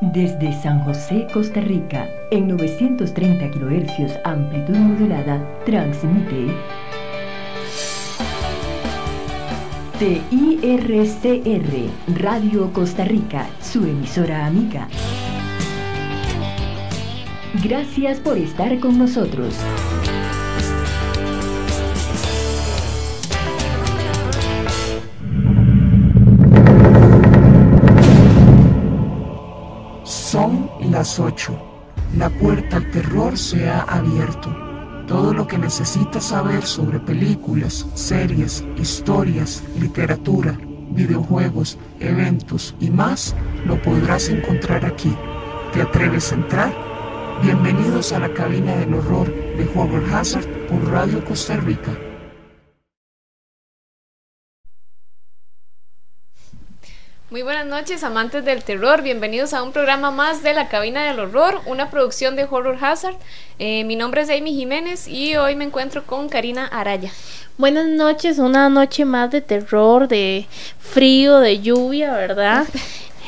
Desde San José, Costa Rica, en 930 kHz amplitud modulada, transmite TIRCR, Radio Costa Rica, su emisora amiga. Gracias por estar con nosotros. Las 8. La puerta al terror se ha abierto. Todo lo que necesitas saber sobre películas, series, historias, literatura, videojuegos, eventos y más lo podrás encontrar aquí. ¿Te atreves a entrar? Bienvenidos a la cabina del horror de Horror Hazard por Radio Costa Rica. Muy buenas noches, amantes del terror. Bienvenidos a un programa más de La Cabina del Horror, una producción de Horror Hazard. Eh, mi nombre es Amy Jiménez y hoy me encuentro con Karina Araya. Buenas noches, una noche más de terror, de frío, de lluvia, ¿verdad?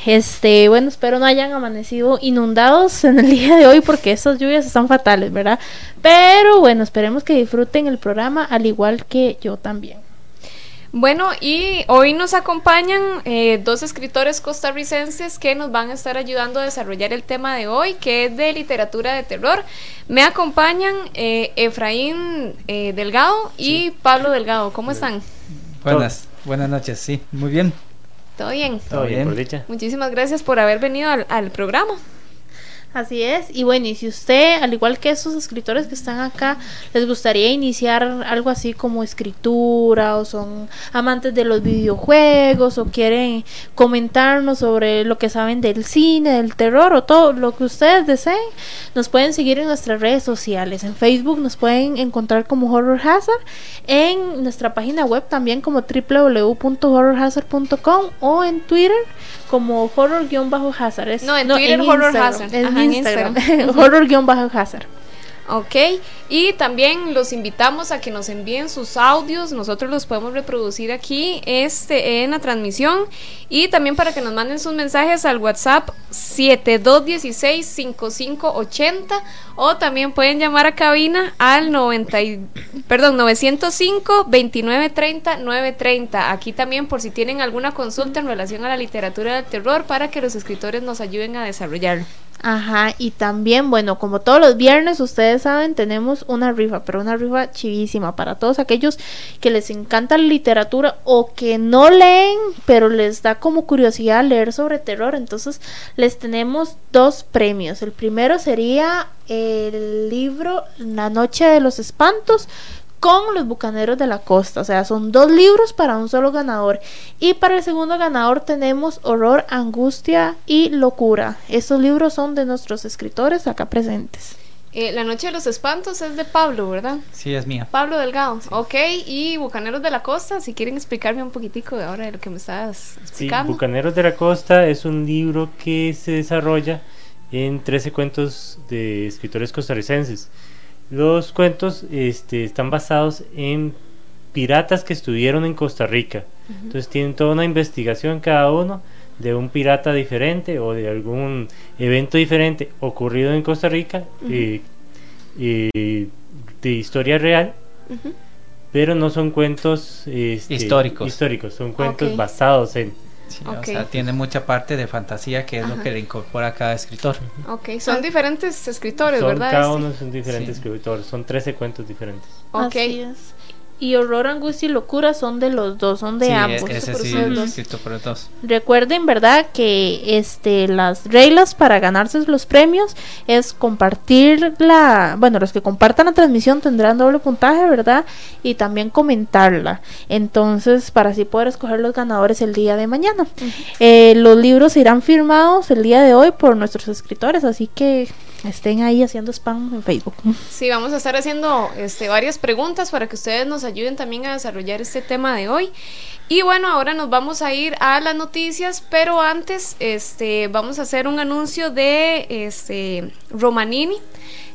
Este, bueno, espero no hayan amanecido inundados en el día de hoy porque esas lluvias están fatales, ¿verdad? Pero bueno, esperemos que disfruten el programa al igual que yo también. Bueno, y hoy nos acompañan eh, dos escritores costarricenses que nos van a estar ayudando a desarrollar el tema de hoy, que es de literatura de terror. Me acompañan eh, Efraín eh, Delgado y Pablo Delgado. ¿Cómo están? Buenas, buenas noches, sí, muy bien. ¿Todo bien? Todo bien. por dicha. Muchísimas gracias por haber venido al, al programa. Así es, y bueno, y si usted, al igual que estos escritores que están acá, les gustaría iniciar algo así como escritura, o son amantes de los videojuegos, o quieren comentarnos sobre lo que saben del cine, del terror, o todo lo que ustedes deseen, nos pueden seguir en nuestras redes sociales. En Facebook nos pueden encontrar como Horror Hazard, en nuestra página web también como www.horrorhazard.com o en Twitter como horror-hazard. No, en Twitter Horror. Hazard. Es Ajá, en Instagram. Instagram. horror-hazard. Ok, y también los invitamos a que nos envíen sus audios, nosotros los podemos reproducir aquí este, en la transmisión y también para que nos manden sus mensajes al WhatsApp 7216-5580 o también pueden llamar a cabina al 90, y- perdón, 905-2930-930. Aquí también por si tienen alguna consulta en relación a la literatura del terror para que los escritores nos ayuden a desarrollarlo. Ajá, y también, bueno, como todos los viernes, ustedes saben, tenemos una rifa, pero una rifa chivísima para todos aquellos que les encanta la literatura o que no leen, pero les da como curiosidad leer sobre terror. Entonces, les tenemos dos premios. El primero sería el libro La Noche de los Espantos con los Bucaneros de la Costa. O sea, son dos libros para un solo ganador. Y para el segundo ganador tenemos Horror, Angustia y Locura. Estos libros son de nuestros escritores acá presentes. Eh, la Noche de los Espantos es de Pablo, ¿verdad? Sí, es mía. Pablo Delgado, ok, y Bucaneros de la Costa, si quieren explicarme un poquitico de ahora de lo que me estabas Sí, explicando. Bucaneros de la Costa es un libro que se desarrolla en 13 cuentos de escritores costarricenses. Los cuentos este, están basados en piratas que estuvieron en Costa Rica. Entonces tienen toda una investigación cada uno de un pirata diferente o de algún evento diferente ocurrido en Costa Rica eh, eh, de historia real. Pero no son cuentos este, Históricos. históricos, son cuentos Ok. basados en. Sí. O sea, tiene mucha parte de fantasía que es lo que le incorpora a cada escritor. Ok, son diferentes escritores, Son, ¿verdad? cada Este? uno son diferentes Sí. escritores, son 13 cuentos diferentes. Ok, Así es. Y Horror, Angustia y Locura son de los dos, son de sí, ambos. es- ese sí es escrito por los dos. Recuerden, ¿verdad? Que este las reglas para ganarse los premios es compartir la, bueno, los que compartan la transmisión tendrán doble puntaje, ¿verdad? Y también comentarla. Entonces, para así poder escoger los ganadores el día de mañana. Eh, los libros irán firmados el día de hoy por nuestros escritores, así que estén ahí haciendo spam en Facebook. sí, vamos a estar haciendo este, varias preguntas para que ustedes nos ayuden también a desarrollar este tema de hoy. Y bueno, ahora nos vamos a ir a las noticias, pero antes este, vamos a hacer un anuncio de este, Romanini.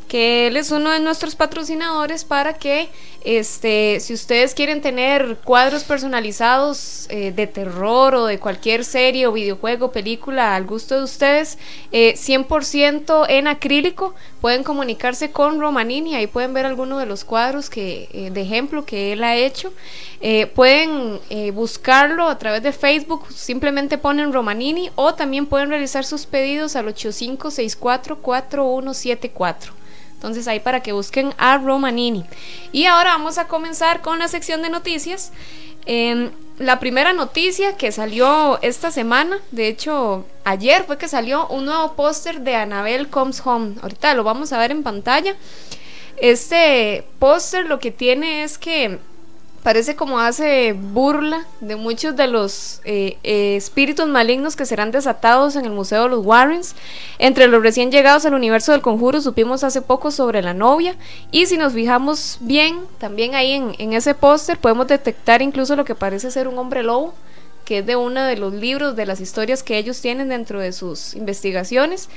Que él es uno de nuestros patrocinadores para que, este, si ustedes quieren tener cuadros personalizados eh, de terror o de cualquier serie o videojuego, película al gusto de ustedes, eh, 100% en acrílico, pueden comunicarse con Romanini, ahí pueden ver algunos de los cuadros que, eh, de ejemplo que él ha hecho. Eh, pueden eh, buscarlo a través de Facebook, simplemente ponen Romanini o también pueden realizar sus pedidos al 8564-4174. Entonces ahí para que busquen a Romanini. Y ahora vamos a comenzar con la sección de noticias. Em, la primera noticia que salió esta semana, de hecho ayer fue que salió un nuevo póster de Annabelle Comes Home. Ahorita lo vamos a ver en pantalla. Este póster lo que tiene es que parece como hace burla de muchos de los eh, eh, espíritus malignos que serán desatados en el Museo de los Warrens. Entre los recién llegados al universo del conjuro supimos hace poco sobre la novia y si nos fijamos bien, también ahí en, en ese póster podemos detectar incluso lo que parece ser un hombre lobo que es de uno de los libros de las historias que ellos tienen dentro de sus investigaciones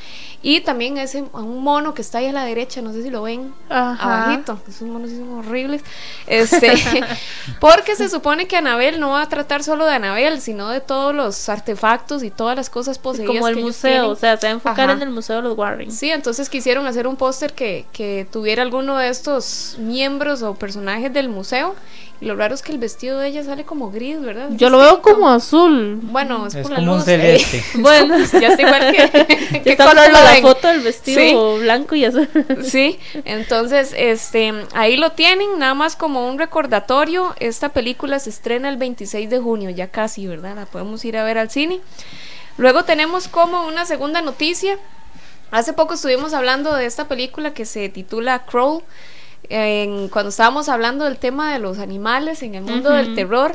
y también ese un mono que está ahí a la derecha no sé si lo ven Ajá. abajito esos monos son horribles este porque se supone que Anabel no va a tratar solo de Anabel sino de todos los artefactos y todas las cosas poseídas como el que ellos museo, tienen. o sea, se va a enfocar Ajá. en el museo de los Warren. Sí, entonces quisieron hacer un póster que, que tuviera alguno de estos miembros o personajes del museo. Y lo raro es que el vestido de ella sale como gris, ¿verdad? Yo lo veo como azul. Bueno, es, Es por la como un luz. celeste. Bueno, ya está igual que. ¿Qué color lo la ven? foto del vestido blanco y azul. Sí, entonces este ahí lo tienen, nada más como un recordatorio. Esta película se estrena el 26 de junio, ya casi, ¿verdad? La podemos ir a ver al cine. Luego tenemos como una segunda noticia. Hace poco estuvimos hablando de esta película que se titula Crawl. en- cuando estábamos hablando del tema de los animales en el mundo del terror.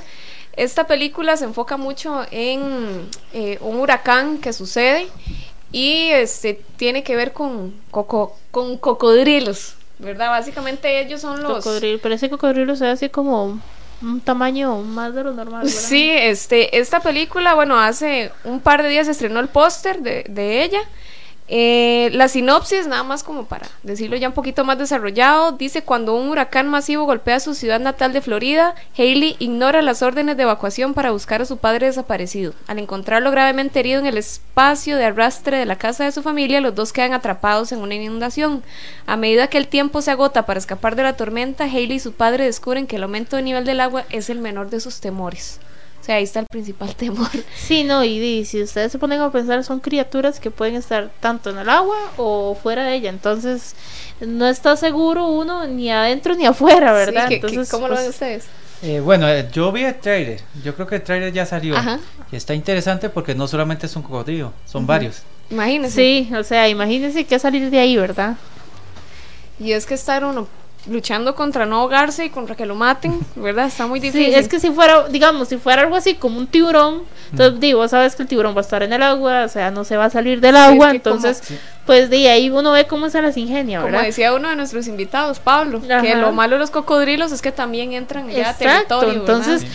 Esta película se enfoca mucho en eh, un huracán que sucede y este tiene que ver con, coco- con cocodrilos, ¿verdad? Básicamente ellos son los... Cocodrilo, pero ese cocodrilo se ve así como un tamaño más de lo normal. ¿verdad? Sí, este, esta película, bueno, hace un par de días se estrenó el póster de, de ella. Eh, la sinopsis, nada más como para decirlo ya un poquito más desarrollado, dice cuando un huracán masivo golpea su ciudad natal de Florida, Haley ignora las órdenes de evacuación para buscar a su padre desaparecido. Al encontrarlo gravemente herido en el espacio de arrastre de la casa de su familia, los dos quedan atrapados en una inundación. A medida que el tiempo se agota para escapar de la tormenta, Haley y su padre descubren que el aumento de nivel del agua es el menor de sus temores. O sea, ahí está el principal temor. Sí, no, y, si ustedes se ponen a pensar, son criaturas que pueden estar tanto en el agua o fuera de ella. Entonces, no está seguro uno ni adentro ni afuera, ¿verdad? Sí, ¿qué- qué- Entonces, ¿Cómo lo pues, ven ustedes? Eh, bueno, eh, yo vi el trailer. Yo creo que el trailer ya salió. Ajá. Y está interesante porque no solamente es un cocodrilo, son varios. Imagínense. Sí, o sea, imagínense que salir de ahí, ¿verdad? Y es que estar uno luchando contra no ahogarse y contra que lo maten, ¿verdad? Está muy difícil. Sí, es que si fuera, digamos, si fuera algo así como un tiburón, entonces digo, sabes que el tiburón va a estar en el agua, o sea, no se va a salir del Sí, es agua, que como- entonces, pues de ahí uno ve cómo se las ingenia, Como ¿verdad? decía uno de nuestros invitados, Pablo, que lo malo de los cocodrilos es que también entran ya a Exacto, territorio. entonces,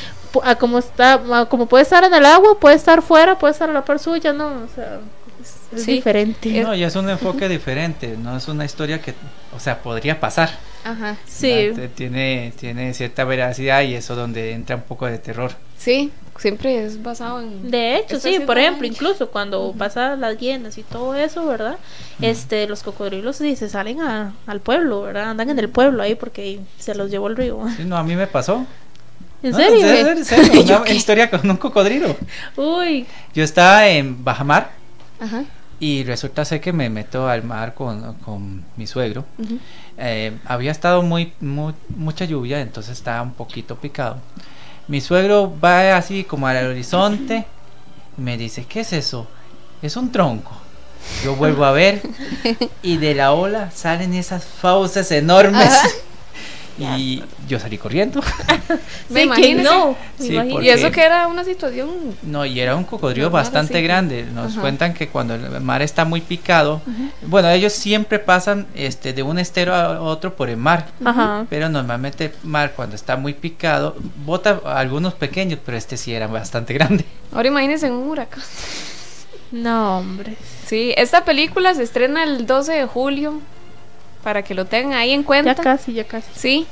a como está, a como puede estar en el agua, puede estar fuera, puede estar a la par suya, no, o sea, es, Sí. diferente. No, y es un enfoque diferente, no es una historia que, o sea, podría pasar. Ajá. Sí, ¿verdad? Tiene, tiene cierta veracidad y eso donde entra un poco de terror. Sí, siempre es basado en. de hecho, sí, por ejemplo, daño. incluso cuando pasan las hienas y todo eso, ¿verdad? Este, los cocodrilos sí se salen a- al pueblo, ¿verdad? Andan en el pueblo ahí porque se los llevó el río. Sí, no, a mí me pasó. ¿En No, serio? En serio, en serio, una historia con un cocodrilo. Uy, Yo estaba en Bajamar Ajá. Y resulta ser que me meto al mar con, con mi suegro. Eh, había estado muy, muy- mucha lluvia, entonces estaba un poquito picado. Mi suegro va así como al horizonte y me dice, ¿qué es eso? Es un tronco. Yo vuelvo a ver y de la ola salen esas fauces enormes. Y yo salí corriendo. Me sí, ¿quién imagínese. no? Sí, imagino. porque- Y eso que era una situación. No, y era un cocodrilo Normal, bastante sí. grande. Nos Ajá. cuentan que cuando el mar está muy picado, bueno, ellos siempre pasan este de un estero a otro por el mar. Ajá. Pero normalmente el mar cuando está muy picado bota algunos pequeños, pero este sí era bastante grande. Ahora imagínense en un huracán. No, hombre. Sí, esta película se estrena el 12 de julio. Para que lo tengan ahí en cuenta. Ya casi, ya casi. Sí.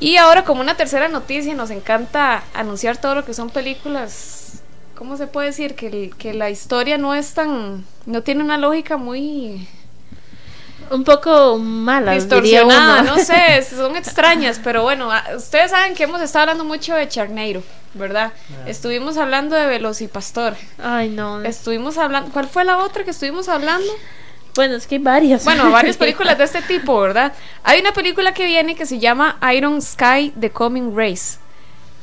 Y ahora como una tercera noticia, nos encanta anunciar todo lo que son películas, ¿cómo se puede decir? Que, el- que la historia no es tan, no tiene una lógica muy Un poco mala, diría distorsionada, uno. no sé, son extrañas, pero bueno, a- ustedes saben que hemos estado hablando mucho de Charneiro, ¿verdad? Estuvimos hablando de Velocipastor, Ay, no. estuvimos hablando, ¿cuál fue la otra que estuvimos hablando? Bueno, es que hay varias. Bueno, varias películas de este tipo, ¿verdad? Hay una película que viene que se llama Iron Sky The Coming Race.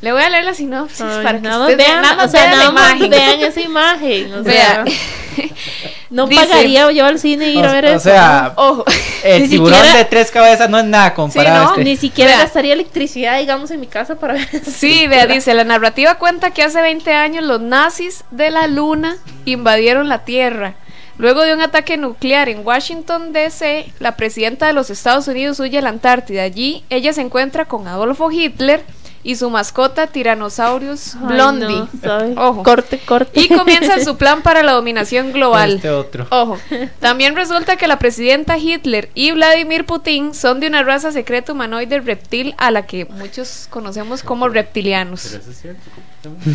Le voy a leer la sinopsis Ay, para que nada ustedes vean, nada o sea, vean nada más imagen. vean esa imagen. O sea, no Dice- pagaría yo al cine ir a ver o, o eso. sea, Ojo. el Ni tiburón siquiera- de tres cabezas no es nada comparado ¿no? a este. Ni siquiera Vea. gastaría electricidad, digamos, en mi casa para ver eso. Sí, vea, dice, la narrativa cuenta que hace 20 años los nazis de la luna invadieron la Tierra. Luego de un ataque nuclear en Washington, D.C., la presidenta de los Estados Unidos huye a la Antártida. Allí ella se encuentra con Adolfo Hitler y su mascota Tyrannosaurus Ay, Blondie. no, ¿sabe? Ojo. Corte, corte. Y comienza su plan para la dominación global. Este otro. Ojo, también resulta que la presidenta Hitler y Vladimir Putin son de una raza secreta humanoide reptil a la que muchos conocemos como reptilianos. Pero eso es cierto.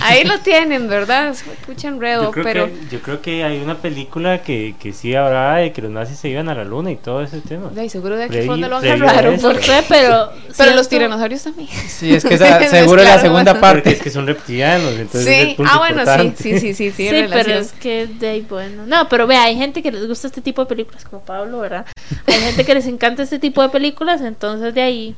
Ahí lo tienen, ¿verdad? Es pucha enredo, Yo creo, pero que, yo creo que hay una película que, que sí hablaba de que los nazis se iban a la luna y todo ese tema. Ay, seguro de aquí donde lo agarraron. No sé, pero. Pero siento- los tiranosaurios también. Sí, es que esa- seguro es la segunda Porque parte. es que son reptilianos, entonces es el Sí, punto ah, bueno, sí, importante. sí, sí, sí, sí, Sí, pero es que de ahí, bueno. No, pero vea, hay gente que les gusta este tipo de películas, como Pablo, ¿verdad? Hay gente que les encanta este tipo de películas, entonces de ahí.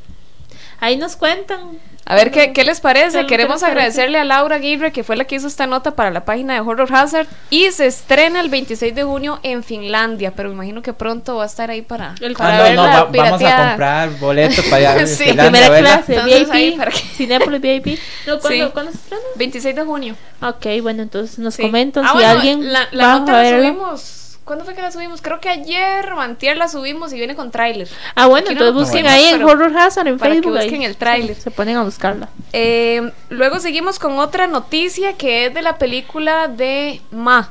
Ahí nos cuentan. A ver, ¿qué, qué les ¿Qué parece? les Queremos parece? agradecerle a Laura Aguirre, que fue la que hizo esta nota para la página de Horror Hazard. Y se estrena el 26 de junio en Finlandia, pero me imagino que pronto va a estar ahí para, El para Ah, no, ver no, la va- vamos a comprar boletos para allá. Sí, Finlandia, Primera ¿verdad? clase, Entonces, ahí, VIP, para que- Cinépolis VIP. No, ¿cuándo, Sí. ¿cuándo se estrena? 26 de junio. Ok, bueno, entonces nos Sí. comentan Ah, si bueno, alguien La, la va nota a la verla. subimos. ¿Cuándo fue que la subimos? Creo que ayer o antier la subimos y viene con tráiler. Ah, bueno, Aquí entonces busquen ahí en Horror Hazard en para que Facebook. ahí busquen el tráiler. Se, ponen a buscarla. Eh, luego seguimos con otra noticia que es de la película de Ma,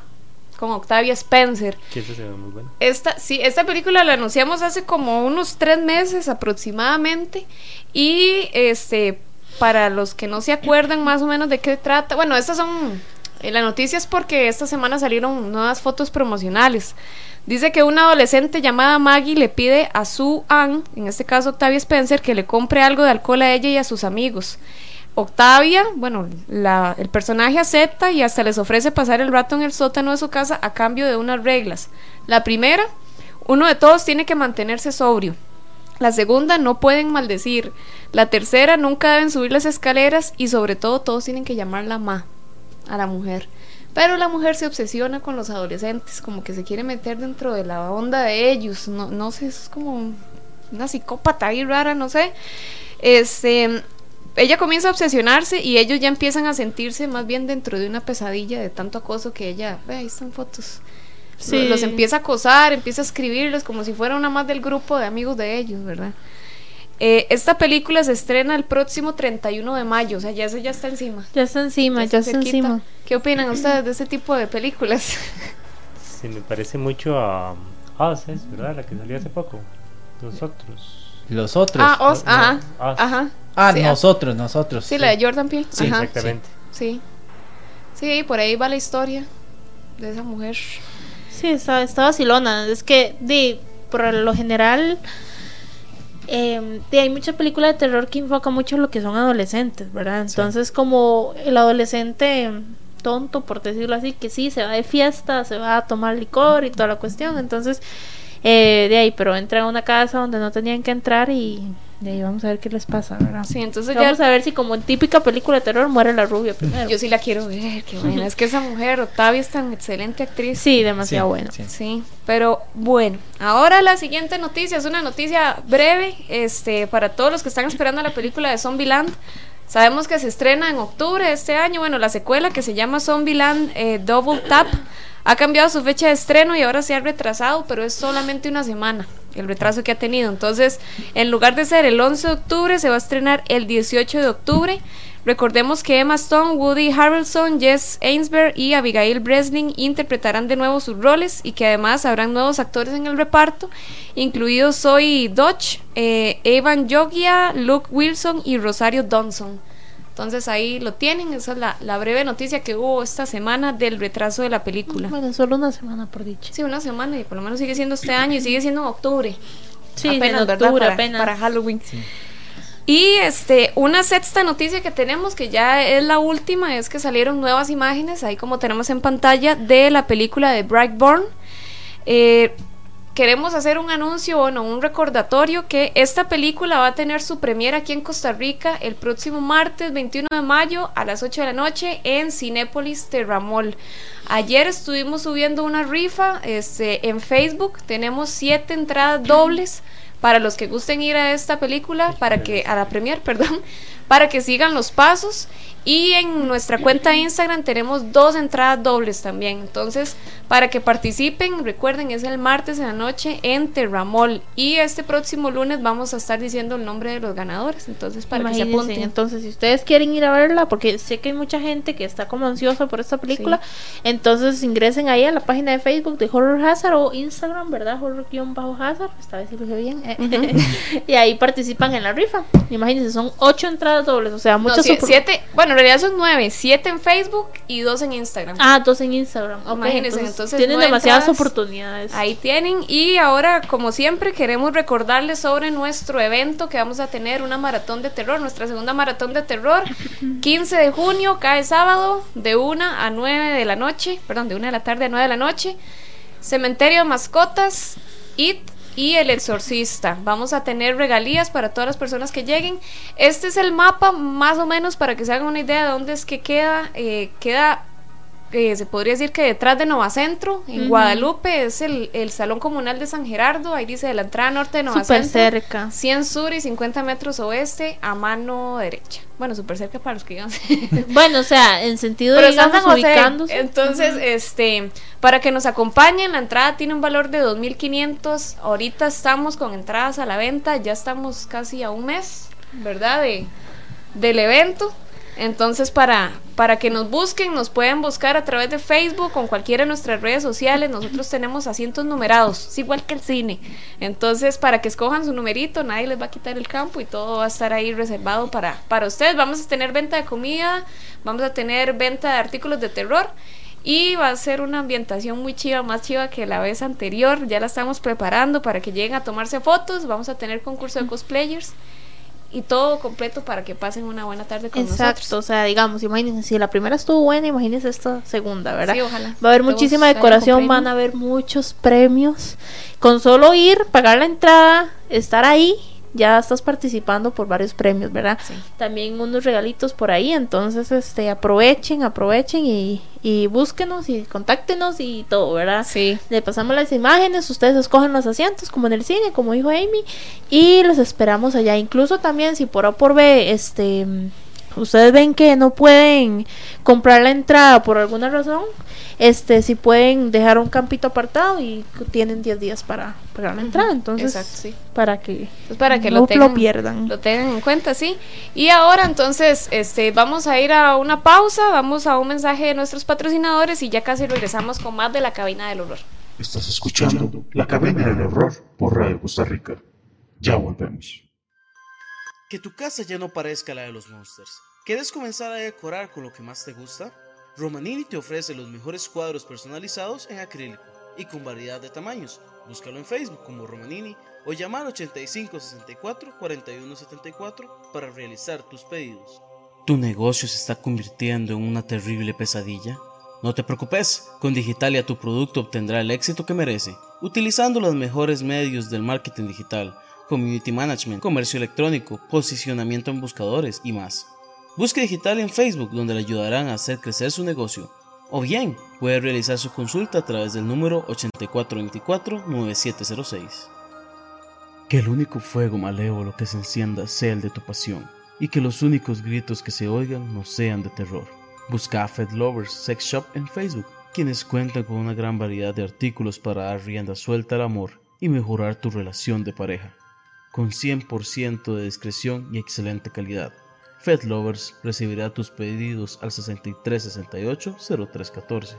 con Octavia Spencer. Que se ve muy bueno. Esta, sí, esta película la anunciamos hace como unos tres meses aproximadamente. Y este, para los que no se acuerdan más o menos de qué trata, bueno, estas son. Eh, la noticia es porque esta semana salieron nuevas fotos promocionales. Dice que una adolescente llamada Maggie le pide a Sue Ann, en este caso Octavia Spencer, que le compre algo de alcohol a ella y a sus amigos. Octavia, bueno, la- el personaje acepta y hasta les ofrece pasar el rato en el sótano de su casa a cambio de unas reglas. La primera, uno de todos tiene que mantenerse sobrio. La segunda, no pueden maldecir. La tercera, nunca deben subir las escaleras y sobre todo todos tienen que llamarla ma a la mujer. Pero la mujer se obsesiona con los adolescentes, como que se quiere meter dentro de la onda de ellos. No, no sé, es como una psicópata ahí rara, no sé. Este, ella comienza a obsesionarse y ellos ya empiezan a sentirse más bien dentro de una pesadilla de tanto acoso que ella, ve, ahí están fotos. Sí. Los empieza a acosar, empieza a escribirlos como si fuera una más del grupo de amigos de ellos, ¿verdad? Eh, esta película se estrena el próximo 31 de mayo, o sea, ya eso ya está encima. Ya está encima, ya, está cerquita. encima. ¿Qué opinan ustedes de este tipo de películas? Se me parece mucho a Us, es verdad, la que salió hace poco. Nosotros. Los otros. ah, Oz, no, ajá, Us. ajá. ah, sí, nosotros, nosotros. Sí, la de Jordan Peele. Sí, ajá, exactamente. sí. Sí, por ahí va la historia de esa mujer. Sí, está, está vacilona. Es que, de, por lo general, eh, de, hay mucha película de terror que enfoca mucho lo que son adolescentes, ¿verdad? Entonces, como el adolescente tonto, por decirlo así, que sí, se va de fiesta, se va a tomar licor y toda la cuestión. Entonces, eh, de ahí, pero entran a una casa donde no tenían que entrar y de ahí vamos a ver qué les pasa, ¿verdad? Sí, entonces ya Vamos a ver si como en típica película de terror muere la rubia primero. yo sí la quiero ver, qué buena. Es que esa mujer, Octavia, es tan excelente actriz. Sí, Sí, demasiado bueno. sí. Sí, pero bueno, ahora la siguiente noticia es una noticia breve, este, para todos los que están esperando la película de Zombieland. Sabemos que se estrena en octubre de este año, bueno, la secuela que se llama Zombieland eh, Double Tap ha cambiado su fecha de estreno y ahora se ha retrasado, pero es solamente una semana el retraso que ha tenido. Entonces, en lugar de ser el 11 de octubre, se va a estrenar el 18 de octubre. Recordemos que Emma Stone, Woody Harrelson, Jess Ainsberg y Abigail Breslin interpretarán de nuevo sus roles y que además habrán nuevos actores en el reparto, incluidos Zoe Dodge, eh, Evan Jogia, Luke Wilson y Rosario Dawson. Entonces ahí lo tienen, esa es la, la, breve noticia que hubo esta semana del retraso de la película. Bueno, solo una semana por dicho. Sí, una semana y por lo menos sigue siendo este año y sigue siendo en octubre. Sí, apenas, en octubre, Para, apenas. para Halloween. Y este, una sexta noticia que tenemos, que ya es la última, es que salieron nuevas imágenes, ahí como tenemos en pantalla, de la película de Brightburn. Eh, queremos hacer un anuncio, bueno, un recordatorio que esta película va a tener su premiera aquí en Costa Rica el próximo martes 21 de mayo a las 8 de la noche en Cinépolis Terramol. Ayer estuvimos subiendo una rifa este, en Facebook, tenemos siete entradas dobles para los que gusten ir a esta película, para que a la premier, perdón, para que sigan los pasos y en nuestra cuenta de Instagram tenemos dos entradas dobles también. Entonces, para que participen, recuerden, es el martes en la noche en Terramol. Y este próximo lunes vamos a estar diciendo el nombre de los ganadores. Entonces, para Imagínense, que se apunten. Entonces, si ustedes quieren ir a verla, porque sé que hay mucha gente que está como ansiosa por esta película, entonces ingresen ahí a la página de Facebook de Horror Hazard o Instagram, ¿verdad? Horror-Hazard, esta vez lo dije bien. y ahí participan en la rifa. Imagínense, son ocho entradas dobles, o sea, No, muchas opor- siete, bueno, en realidad son nueve, siete en Facebook y dos en Instagram. Ah, dos en Instagram. ok, Imagínense, entonces, tienen demasiadas entradas. oportunidades. Ahí tienen. Y ahora, como siempre, queremos recordarles sobre nuestro evento que vamos a tener, una maratón de terror, nuestra segunda maratón de terror, 15 de junio, cae sábado, de 1 a 9 de la noche, perdón, de 1 de la tarde a 9 de la noche. Cementerio de Mascotas, IT y El Exorcista. Vamos a tener regalías para todas las personas que lleguen. Este es el mapa, más o menos, para que se hagan una idea de dónde es que queda. eh, queda eh, se podría decir que detrás de Novacentro, en. Guadalupe, es el, el Salón Comunal de San Gerardo, ahí dice de la entrada norte de Súper Novacentro. cerca. 100 sur y 50 metros oeste a mano derecha. Bueno, súper cerca para los que digan. Bueno, o sea, en sentido Pero de digamos, San José. ubicándose. Entonces, este, para que nos acompañen, la entrada tiene un valor de 2.500. Ahorita estamos con entradas a la venta, ya estamos casi a un mes, ¿verdad? De, del evento. Entonces, para, para que nos busquen, nos pueden buscar a través de Facebook o cualquiera de nuestras redes sociales. Nosotros tenemos asientos numerados, es igual que el cine. Entonces, para que escojan su numerito, nadie les va a quitar el campo y todo va a estar ahí reservado para, para ustedes. Vamos a tener venta de comida, vamos a tener venta de artículos de terror. Y va a ser una ambientación muy chiva, más chiva que la vez anterior. Ya la estamos preparando para que lleguen a tomarse fotos. Vamos a tener concurso de cosplayers y todo completo para que pasen una buena tarde con Exacto, nosotros. o sea, digamos, imagínense, si la primera estuvo buena, imagínense esta segunda, ¿verdad? Sí, ojalá. Va a haber muchísima decoración, van a haber muchos premios. Con solo ir, pagar la entrada, estar ahí, ya estás participando por varios premios, ¿verdad? Sí. También unos regalitos por ahí, entonces este aprovechen, aprovechen y, y búsquenos y contáctenos y todo, ¿verdad? Sí. Le pasamos las imágenes, ustedes escogen los asientos, como en el cine, como dijo Amy, y los esperamos allá. Incluso también, si por A o por B, este, ustedes ven que no pueden comprar la entrada por alguna razón, este, si pueden dejar un campito apartado y tienen 10 días para pagar la entrada. Entonces, Exacto, sí. para que, Pues para que no lo tengan, pierdan. lo tengan en cuenta, sí. Y ahora entonces, este, vamos a ir a una pausa, vamos a un mensaje de nuestros patrocinadores y ya casi regresamos con más de la cabina del horror. Estás escuchando La Cabina del Horror por Radio Costa Rica. Ya volvemos. Que tu casa ya no parezca la de los monsters. ¿Quieres comenzar a decorar con lo que más te gusta? Romanini te ofrece los mejores cuadros personalizados en acrílico y con variedad de tamaños. Búscalo en Facebook como Romanini o llamar 85 64 41 74 para realizar tus pedidos. ¿Tu negocio se está convirtiendo en una terrible pesadilla? No te preocupes, con Digitalia tu producto obtendrá el éxito que merece, utilizando los mejores medios del marketing digital, community management, comercio electrónico, posicionamiento en buscadores y más. Busque Digitalia en Facebook donde le ayudarán a hacer crecer su negocio. O bien, puede realizar su consulta a través del número 8424-9706. Que el único fuego malévolo que se encienda sea el de tu pasión, y que los únicos gritos que se oigan no sean de terror. Busca a Fed Lovers Sex Shop en Facebook, quienes cuentan con una gran variedad de artículos para dar rienda suelta al amor y mejorar tu relación de pareja, con 100% de discreción y excelente calidad. Fed Lovers recibirá tus pedidos al 6368-0314.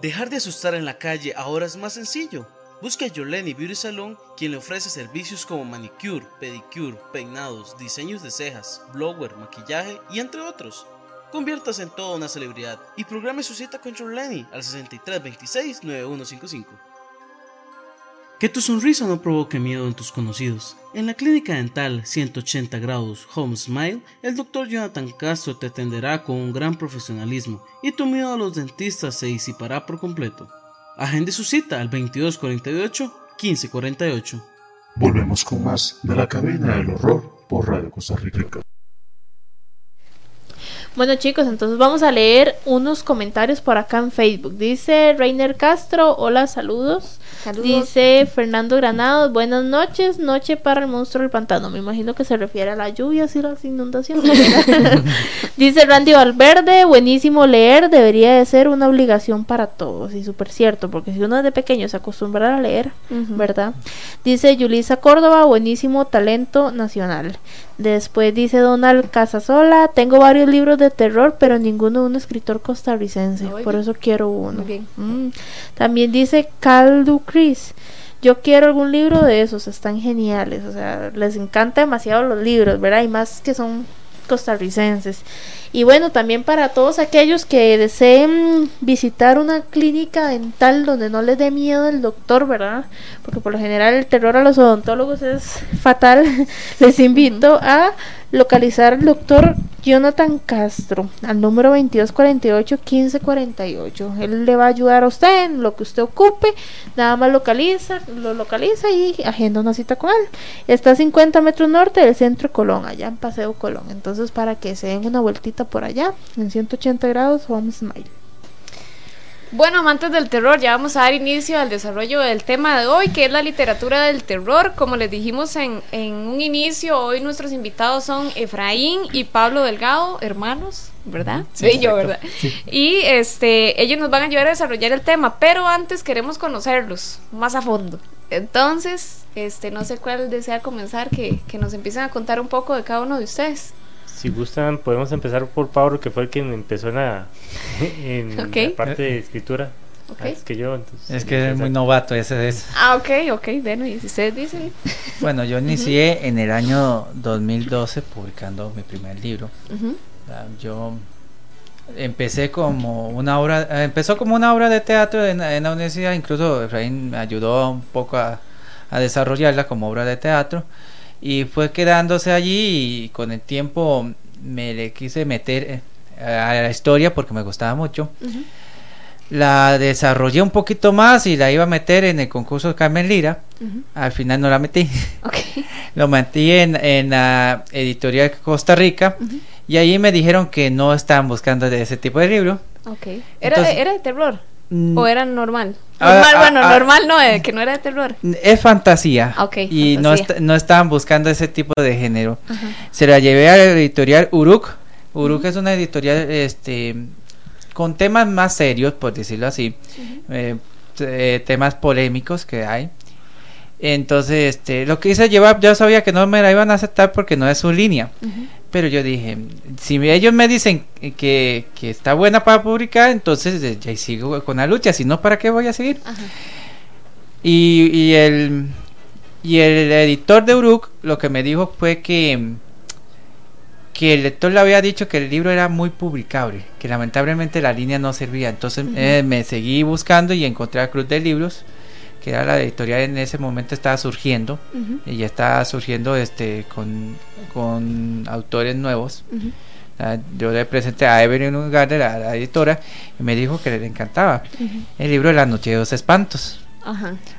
Dejar de asustar en la calle ahora es más sencillo. Busque a Yoleni Beauty Salon, quien le ofrece servicios como manicure, pedicure, peinados, diseños de cejas, blower, maquillaje y entre otros. Conviértase en toda una celebridad y programe su cita con Yoleni al 6326-9155. Que tu sonrisa no provoque miedo en tus conocidos. En la clínica dental 180 grados Home Smile, el Dr. Jonathan Castro te atenderá con un gran profesionalismo y tu miedo a los dentistas se disipará por completo. Agende su cita al 2248-1548. Volvemos con más de la cabina del horror por Radio Costa Rica. Bueno chicos, entonces vamos a leer unos comentarios por acá en Facebook. Dice Reiner Castro, hola, saludos. Saludos. Dice Fernando Granados, buenas noches, noche para el monstruo del pantano. Me imagino que se refiere a la lluvia y las inundaciones. Dice Randy Valverde, buenísimo leer, debería de ser una obligación para todos. Y súper cierto, porque si uno desde pequeño se acostumbra a leer. ¿verdad? Dice Yulisa Córdoba, buenísimo talento nacional. Después dice Donald Casasola, tengo varios libros de terror, pero ninguno de un escritor costarricense. Por eso quiero uno. Muy bien. Mm. También dice Caldu Chris. Yo quiero algún libro de esos, están geniales. O sea, les encanta demasiado los libros, ¿verdad? Y más que son costarricenses. Y bueno, también para todos aquellos que deseen visitar una clínica dental donde no les dé miedo el doctor, ¿verdad? Porque por lo general el terror a los odontólogos es fatal. Les invito a localizar al doctor Jonathan Castro al número 2248-1548. Él le va a ayudar a usted en lo que usted ocupe. Nada más localiza, lo localiza y agenda una cita con él. Está a 50 metros norte del centro de Colón, allá en Paseo Colón. Entonces, para que se den una vueltita por allá, en 180 grados, Home Smile. Bueno, amantes del terror, ya vamos a dar inicio al desarrollo del tema de hoy, que es la literatura del terror. Como les dijimos en, en un inicio, hoy nuestros invitados son Efraín y Pablo Delgado, hermanos, ¿verdad? Sí, yo, correcto. ¿verdad? Y este, ellos nos van a ayudar a desarrollar el tema, pero antes queremos conocerlos más a fondo. Entonces, este, no sé cuál desea comenzar, que, que nos empiecen a contar un poco de cada uno de ustedes. Si gustan, podemos empezar por Pablo, que fue el quien empezó en la, en Ok. la parte de escritura. Ok. Antes que yo, entonces. Es que es muy novato ese es. Ah, ok, ok, bueno, y si ustedes dicen. Bueno, yo inicié en el año 2012 publicando mi primer libro. Ah, Yo empecé como una obra, eh, empezó como una obra de teatro en, en la universidad, incluso Efraín me ayudó un poco a, a desarrollarla como obra de teatro y fue quedándose allí y con el tiempo me le quise meter eh, a la historia porque me gustaba mucho. La desarrollé un poquito más y la iba a meter en el concurso de Carmen Lira. Al final no la metí. Lo metí en, en la editorial Costa Rica y ahí me dijeron que no estaban buscando de ese tipo de libro. Ok. ¿Era, Entonces- ¿Era de terror? Mm, ¿O era normal? Ah, Normal, ah, bueno, ah. normal no, de que no era de terror. Es fantasía. Ah, ok, y no, est- no estaban buscando ese tipo de género. Ajá. Se la llevé a la editorial Uruk. Uruk es una editorial este con temas más serios, por decirlo así. eh, eh, temas polémicos que hay. Entonces, este, lo que hice llevar, yo sabía que no me la iban a aceptar porque no es su línea. Ujú. Pero yo dije, si ellos me dicen que, que está buena para publicar, entonces eh, ya sigo con la lucha, si no, ¿para qué voy a seguir? Y el y el editor de Uruk lo que me dijo fue que que el lector le había dicho que el libro era muy publicable, que lamentablemente la línea no servía. Entonces eh, me seguí buscando y encontré a Cruz de Libros, que era la editorial en ese momento estaba surgiendo y ya estaba surgiendo este con, con autores nuevos. Ah, Yo le presenté a Evelyn Ugarde, la, la editora, y me dijo que le encantaba el libro de La Noche de dos Espantos.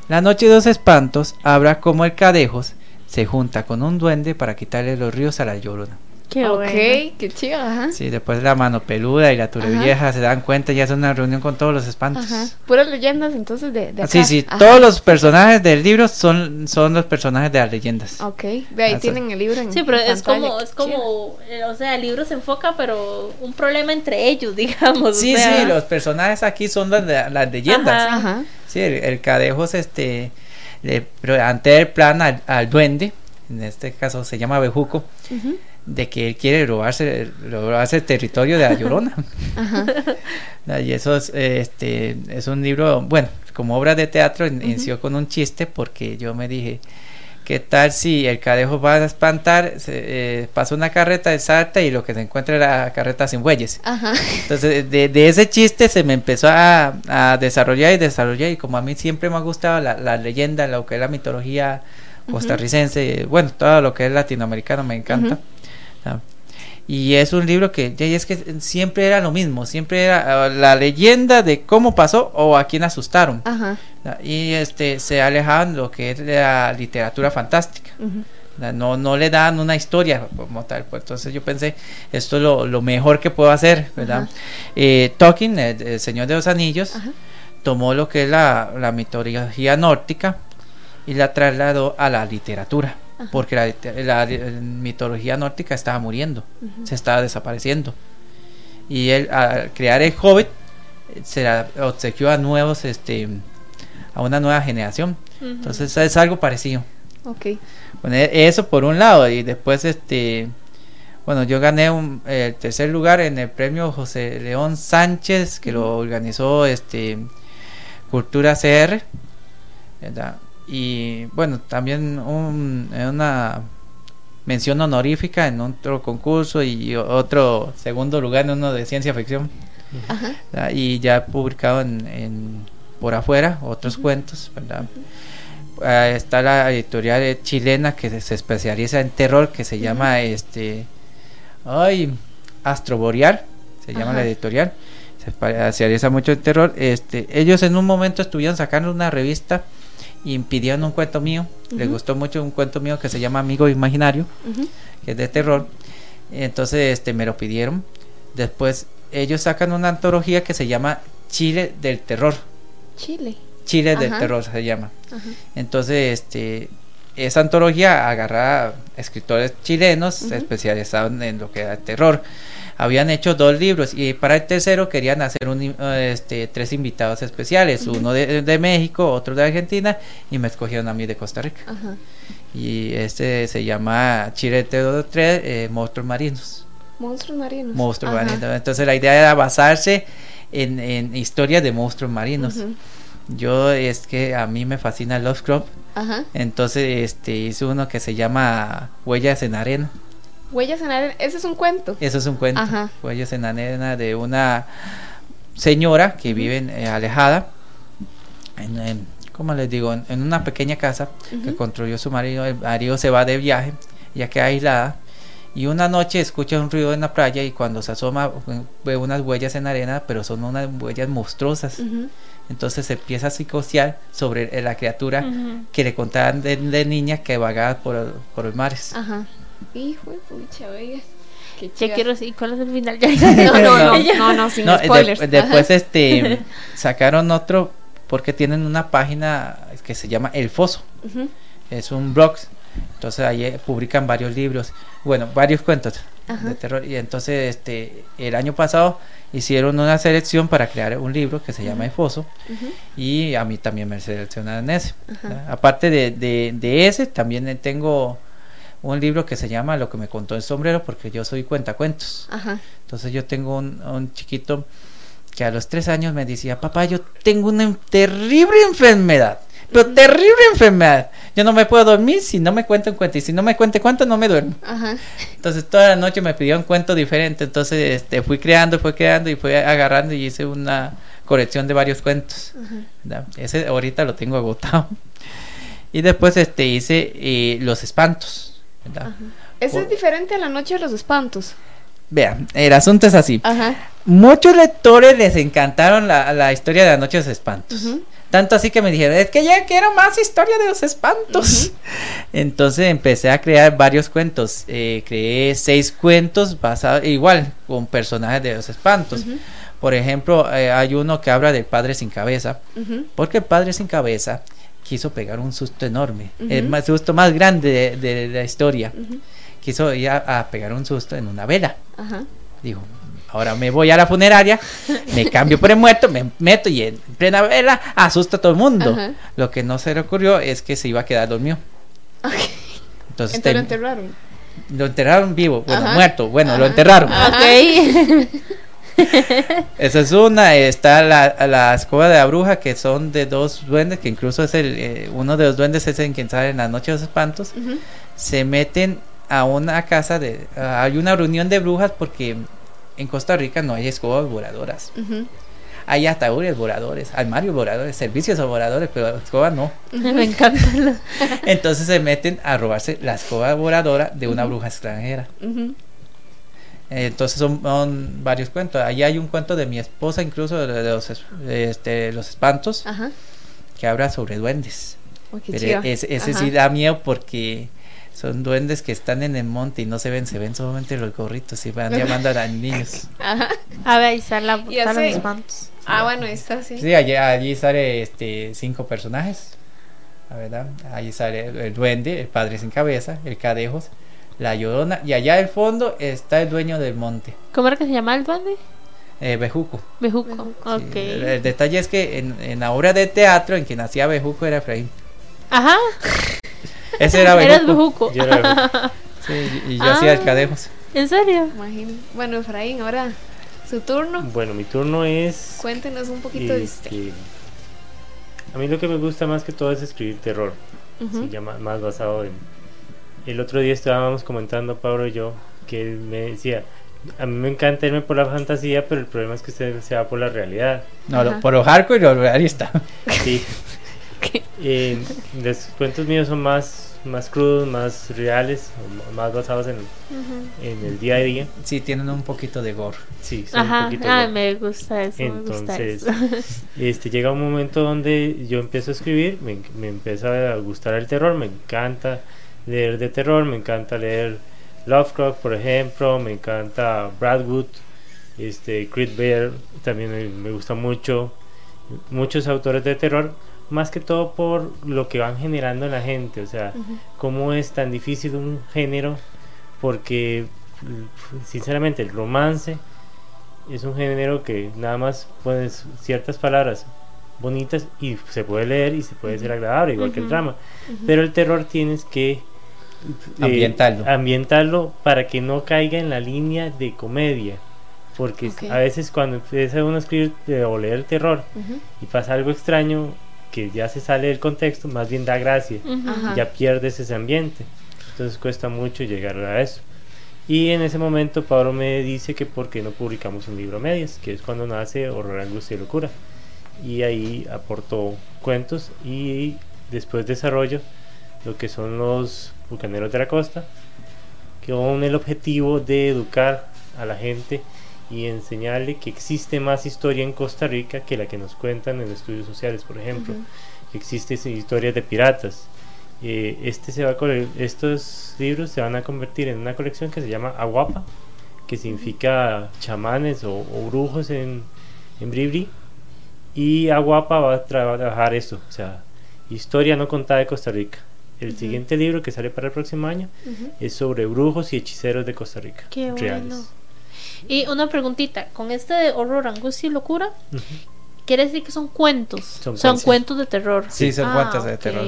La Noche de dos Espantos habla como el Cadejos se junta con un duende para quitarle los ríos a la llorona. Qué ok, bueno. qué chido, ajá. Sí, después la mano peluda y la ture Ajá. vieja se dan cuenta y hacen una reunión con todos los espantos. Ajá. Puras leyendas entonces de, de acá. Sí, sí, Ajá. todos los personajes del libro son, son los personajes de las leyendas. Ok, de ahí Así. tienen el libro en Sí, pero en es pantalla, como, es como, eh, o sea, el libro se enfoca, pero un problema entre ellos, digamos. Sí, o sea. sí, los personajes aquí son las, las leyendas. Ajá. Ajá. Sí, el, el Cadejos este, le plantea el plan al, al duende, en este caso se llama Bejuco, Ujú. De que él quiere robarse, robarse el territorio de la Llorona. Ah, y eso es, este, es un libro, bueno, como obra de teatro inició con un chiste porque yo me dije, ¿qué tal si el cadejo va a espantar, se, eh, pasa una carreta de salta y lo que se encuentra era carreta sin bueyes? Ajá. Entonces, de, de ese chiste se me empezó a, a desarrollar y desarrollar y como a mí siempre me ha gustado la, la leyenda, lo que es la mitología costarricense, bueno, todo lo que es latinoamericano me encanta. Y es un libro que ya es que siempre era lo mismo, siempre era ah, la leyenda de cómo pasó o a quién asustaron. Ajá. Y este se alejaban lo que es la literatura fantástica. No, no le dan una historia como tal. Pues entonces yo pensé, esto es lo, lo mejor que puedo hacer, ¿verdad? Eh, Tolkien, el, el Señor de los Anillos, Ajá. tomó lo que es la, la mitología nórdica y la trasladó a la literatura. Ajá. Porque la, mitología nórdica estaba muriendo, se estaba desapareciendo. Y él, al crear el Hobbit, se la obsequió a nuevos, este, a una nueva generación. Entonces es algo parecido. Ok. Bueno, e- eso por un lado y después este bueno, yo gané un, el tercer lugar en el premio José León Sánchez que lo organizó este Cultura CR ¿verdad? Y bueno, también un, una mención honorífica en otro concurso y otro segundo lugar en uno de ciencia ficción Ajá. ¿verdad? y ya publicado en, en- por afuera otros cuentos ¿verdad? Ah, está la editorial chilena que se- se especializa en terror que se llama este ay Astro Boreal se llama la editorial se especializa mucho en terror este ellos en un momento estuvieron sacando una revista y pidieron un cuento mío les Ujú. gustó mucho un cuento mío que se llama Amigo Imaginario que es de terror. Entonces, este, me lo pidieron. Después, ellos sacan una antología que se llama Chile del Terror. Chile. Chile del. Terror se llama. Ajá. Entonces, este, esa antología agarra escritores chilenos especializados en lo que era el terror. Habían hecho dos libros y para el tercero querían hacer un, este, tres invitados especiales, uno de, de México, otro de Argentina y me escogieron a mí de Costa Rica. Ajá. Y este se llama Chile del Terror 3, eh, Monstruos Marinos. Monstruos marinos. Monstruos Ajá. marinos. Entonces la idea era basarse en, en historias de monstruos marinos. Yo es que a mí me fascina Lovecraft. Ajá. Entonces este hice uno que se llama Huellas en Arena. Huellas en arena. Ese es un cuento. Eso es un cuento. Ajá. Huellas en Arena de una señora que vive en, eh, alejada. En, en- ¿Cómo les digo? En, en una pequeña casa que construyó su marido. El marido se va de viaje, ya queda aislada. Y una noche escucha un ruido en la playa y cuando se asoma ve unas huellas en arena, pero son unas huellas monstruosas. Entonces se empieza a psicosear sobre eh, la criatura que le contaban de, de niña que vagaba por, por los mares. Ajá. Hijo de pucha, oiga. Qué Ya quiero decir cuál es el final. Ya, No, no, no, no, no, sin No, de- spoilers. después este sacaron otro porque tienen una página que se llama El Foso. Es un blog. Entonces ahí eh, publican varios libros, bueno, varios cuentos Ajá. de terror. Y entonces este el año pasado hicieron una selección para crear un libro que se llama El Foso. Y a mí también me seleccionaron ese. Aparte de, de, de ese, también tengo un libro que se llama Lo que me contó el sombrero, porque yo soy cuentacuentos. Ajá. Entonces yo tengo un, un chiquito que a los tres años me decía, papá, yo tengo una terrible enfermedad, pero terrible enfermedad. Yo no me puedo dormir si no me cuenta un cuento, y si no me cuenta cuento no me duermo. Ajá. Entonces toda la noche me pidió un cuento diferente, entonces este, fui creando, fui creando y fui agarrando y hice una colección de varios cuentos. Ajá. Ese ahorita lo tengo agotado. Y después este hice eh, los espantos. ¿Verdad? Ese es diferente a la noche de los espantos. Vean, el asunto es así. Ajá. Muchos lectores les encantaron la, la historia de la Noche de los Espantos. Tanto así que me dijeron, es que ya quiero más historia de los espantos. Entonces empecé a crear varios cuentos. Eh, creé seis cuentos basados, igual, con personajes de los espantos. Por ejemplo, eh, hay uno que habla del padre sin cabeza. Porque el padre sin cabeza quiso pegar un susto enorme. El más, susto más grande de, de la historia. Quiso ir a, a pegar un susto en una vela. Ajá. Dijo, ahora me voy a la funeraria, me cambio por el muerto, me meto y en plena vela asusta a todo el mundo. Ajá. Lo que no se le ocurrió es que se iba a quedar dormido. Entonces, Entonces lo enterraron. Lo enterraron vivo, bueno, Ajá. muerto, bueno, lo enterraron. Ok. Esa es una, está la, la escoba de la bruja, que son de dos duendes, que incluso es el, eh, uno de los duendes es en quien sale en la noche de los espantos. Se meten a una casa de, ah, hay una reunión de brujas porque en Costa Rica no hay escobas voladoras. Ujú. Hay ataúdes voladores, armarios voladores, servicios voladores, pero escobas no. Me encanta. Entonces se meten a robarse la escoba voladora de una bruja extranjera. Entonces son, son varios cuentos. Ahí hay un cuento de mi esposa, incluso de los, es- este, los espantos, Ajá. que habla sobre duendes. Pero ese, Ajá. sí da miedo porque son duendes que están en el monte y no se ven, se ven solamente los gorritos y van llamando a los niños. Ajá. A ver, ahí hace- los espantos. Ah, bueno, ahí está, sí. Sí, allí, allí sale este cinco personajes, la verdad. Ahí sale el, el duende, el padre sin cabeza, el cadejos, la llorona y allá al fondo está el dueño del monte, ¿Cómo era que se llama el duende? eh, Bejuco. Bejuco. Bejuco, Sí, Ok. el, el detalle es que en, en la obra de teatro en que nacía Bejuco era Efraín. Ajá. Ese era Eres Bejuco. Bejuco. Yo era- Sí, y y yo hacía el Ah. cadejos. ¿En serio? Imagino. Bueno, Efraín, ahora su turno. bueno, mi turno es. Cuéntenos un poquito de usted. este, a mí lo que me gusta más que todo es escribir terror. Ujú. sí, ya ma- más, basado en... El otro día estábamos comentando, Pablo y yo, que él me decía, a mí me encanta irme por la fantasía, pero el problema es que usted se va por la realidad. No, lo- Ajá. por lo hardcore y lo realista. Sí. Eh, los cuentos míos son más, más crudos, más reales, más basados en, en el día a día. Sí, tienen un poquito de gore. Sí, son un poquito Ay, gore. me gusta eso. me gusta Entonces, eso. este, llega un momento donde yo empiezo a escribir, me, me empieza a gustar el terror, me encanta leer de terror, me encanta leer Lovecraft, por ejemplo, me encanta Bradwood, este, Creed Bear, también me, me gusta mucho, muchos autores de terror, más que todo por lo que van generando en la gente, o sea, cómo es tan difícil un género, porque sinceramente el romance es un género que nada más pones ciertas palabras bonitas y se puede leer y se puede ser agradable, igual que el drama. Pero el terror tienes que eh, Ambientarlo. ambientarlo para que no caiga en la línea de comedia. Porque a veces cuando empieza uno a escribir eh, o leer terror y pasa algo extraño que ya se sale del contexto, más bien da gracia ya pierdes ese ambiente. Entonces cuesta mucho llegar a eso. Y en ese momento Pablo me dice que por qué no publicamos un libro a medias, que es cuando nace Horror, Angustia y Locura. Y ahí aportó cuentos y después desarrollo lo que son los bucaneros de la costa, que con el objetivo de educar a la gente y enseñarle que existe más historia en Costa Rica que la que nos cuentan en estudios sociales, por ejemplo. Ujú. Que existen historias de piratas. Eh, este se va a estos libros se van a convertir en una colección que se llama Aguapa, que significa chamanes o, o brujos en, en Bribri. Y Aguapa va a trabajar esto, o sea, historia no contada de Costa Rica. El siguiente libro que sale para el próximo año Ujú. es sobre brujos y hechiceros de Costa Rica. Qué reales. bueno. Y una preguntita, con este de horror, angustia y locura, quiere decir que son cuentos. Son Son, cuentos. cuentos de terror. Sí, son Ah, cuentos de terror.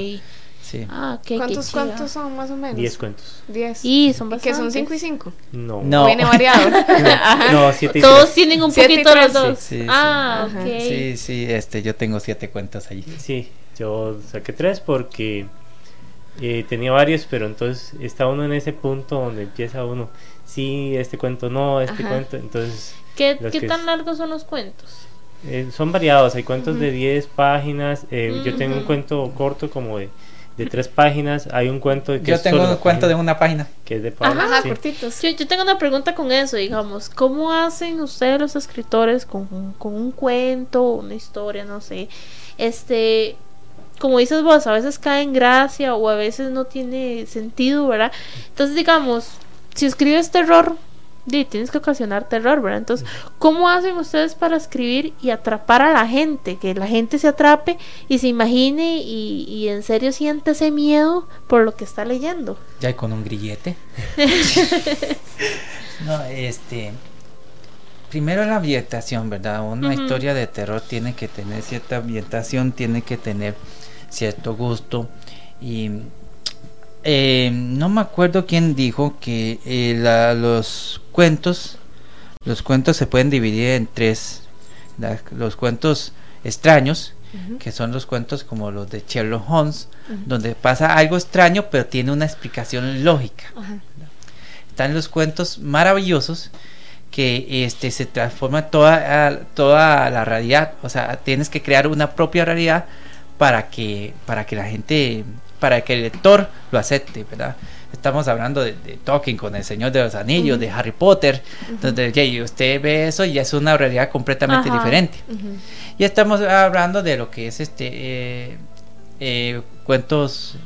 Sí. Ah, ok, qué ¿Cuántos, chiva. ¿Cuántos son más o menos? Diez cuentos. Diez. Y son que son bastantes. 5 y 5. No. No. Viene variado. No, siete y Todos tres. tienen un Siete poquito los dos. Sí, sí, sí. ah, Ajá. ok. Sí, sí, este, yo tengo siete cuentos allí. Sí, yo saqué tres porque eh, tenía varios, pero entonces está uno en ese punto donde empieza uno, sí, este cuento no, este Ajá. cuento, entonces ¿Qué, qué tan es- largos son los cuentos? eh, son variados, hay cuentos de 10 páginas, eh, yo tengo un cuento corto como de, de 3 páginas, hay un cuento que Yo es tengo solo un cuento de una página. que es de Pablo, Ajá, sí. cortitos. Yo, yo tengo una pregunta con eso, digamos, ¿cómo hacen ustedes los escritores con, con un cuento, una historia, no sé? Este, como dices vos, a veces cae en gracia o a veces no tiene sentido, ¿verdad? Entonces, digamos, si escribes terror, tienes que ocasionar terror, ¿verdad? Entonces, ¿cómo hacen ustedes para escribir y atrapar a la gente? Que la gente se atrape y se imagine y, y en serio siente ese miedo por lo que está leyendo. Ya con un grillete. no, este. Primero la ambientación, ¿verdad? Una historia de terror tiene que tener cierta ambientación, tiene que tener cierto gusto. Y eh, no me acuerdo quién dijo que eh, la- los cuentos, los cuentos se pueden dividir en tres. La- los cuentos extraños, que son los cuentos como los de Sherlock Holmes, donde pasa algo extraño pero tiene una explicación lógica. Están los cuentos maravillosos que este se transforma toda toda la realidad, o sea, tienes que crear una propia realidad para que para que la gente para que el lector lo acepte, ¿verdad? Estamos hablando de, de Tolkien con El Señor de los Anillos, de Harry Potter, donde ya, usted ve eso y es una realidad completamente Ajá. diferente. Y estamos hablando de lo que es este eh, eh, cuentos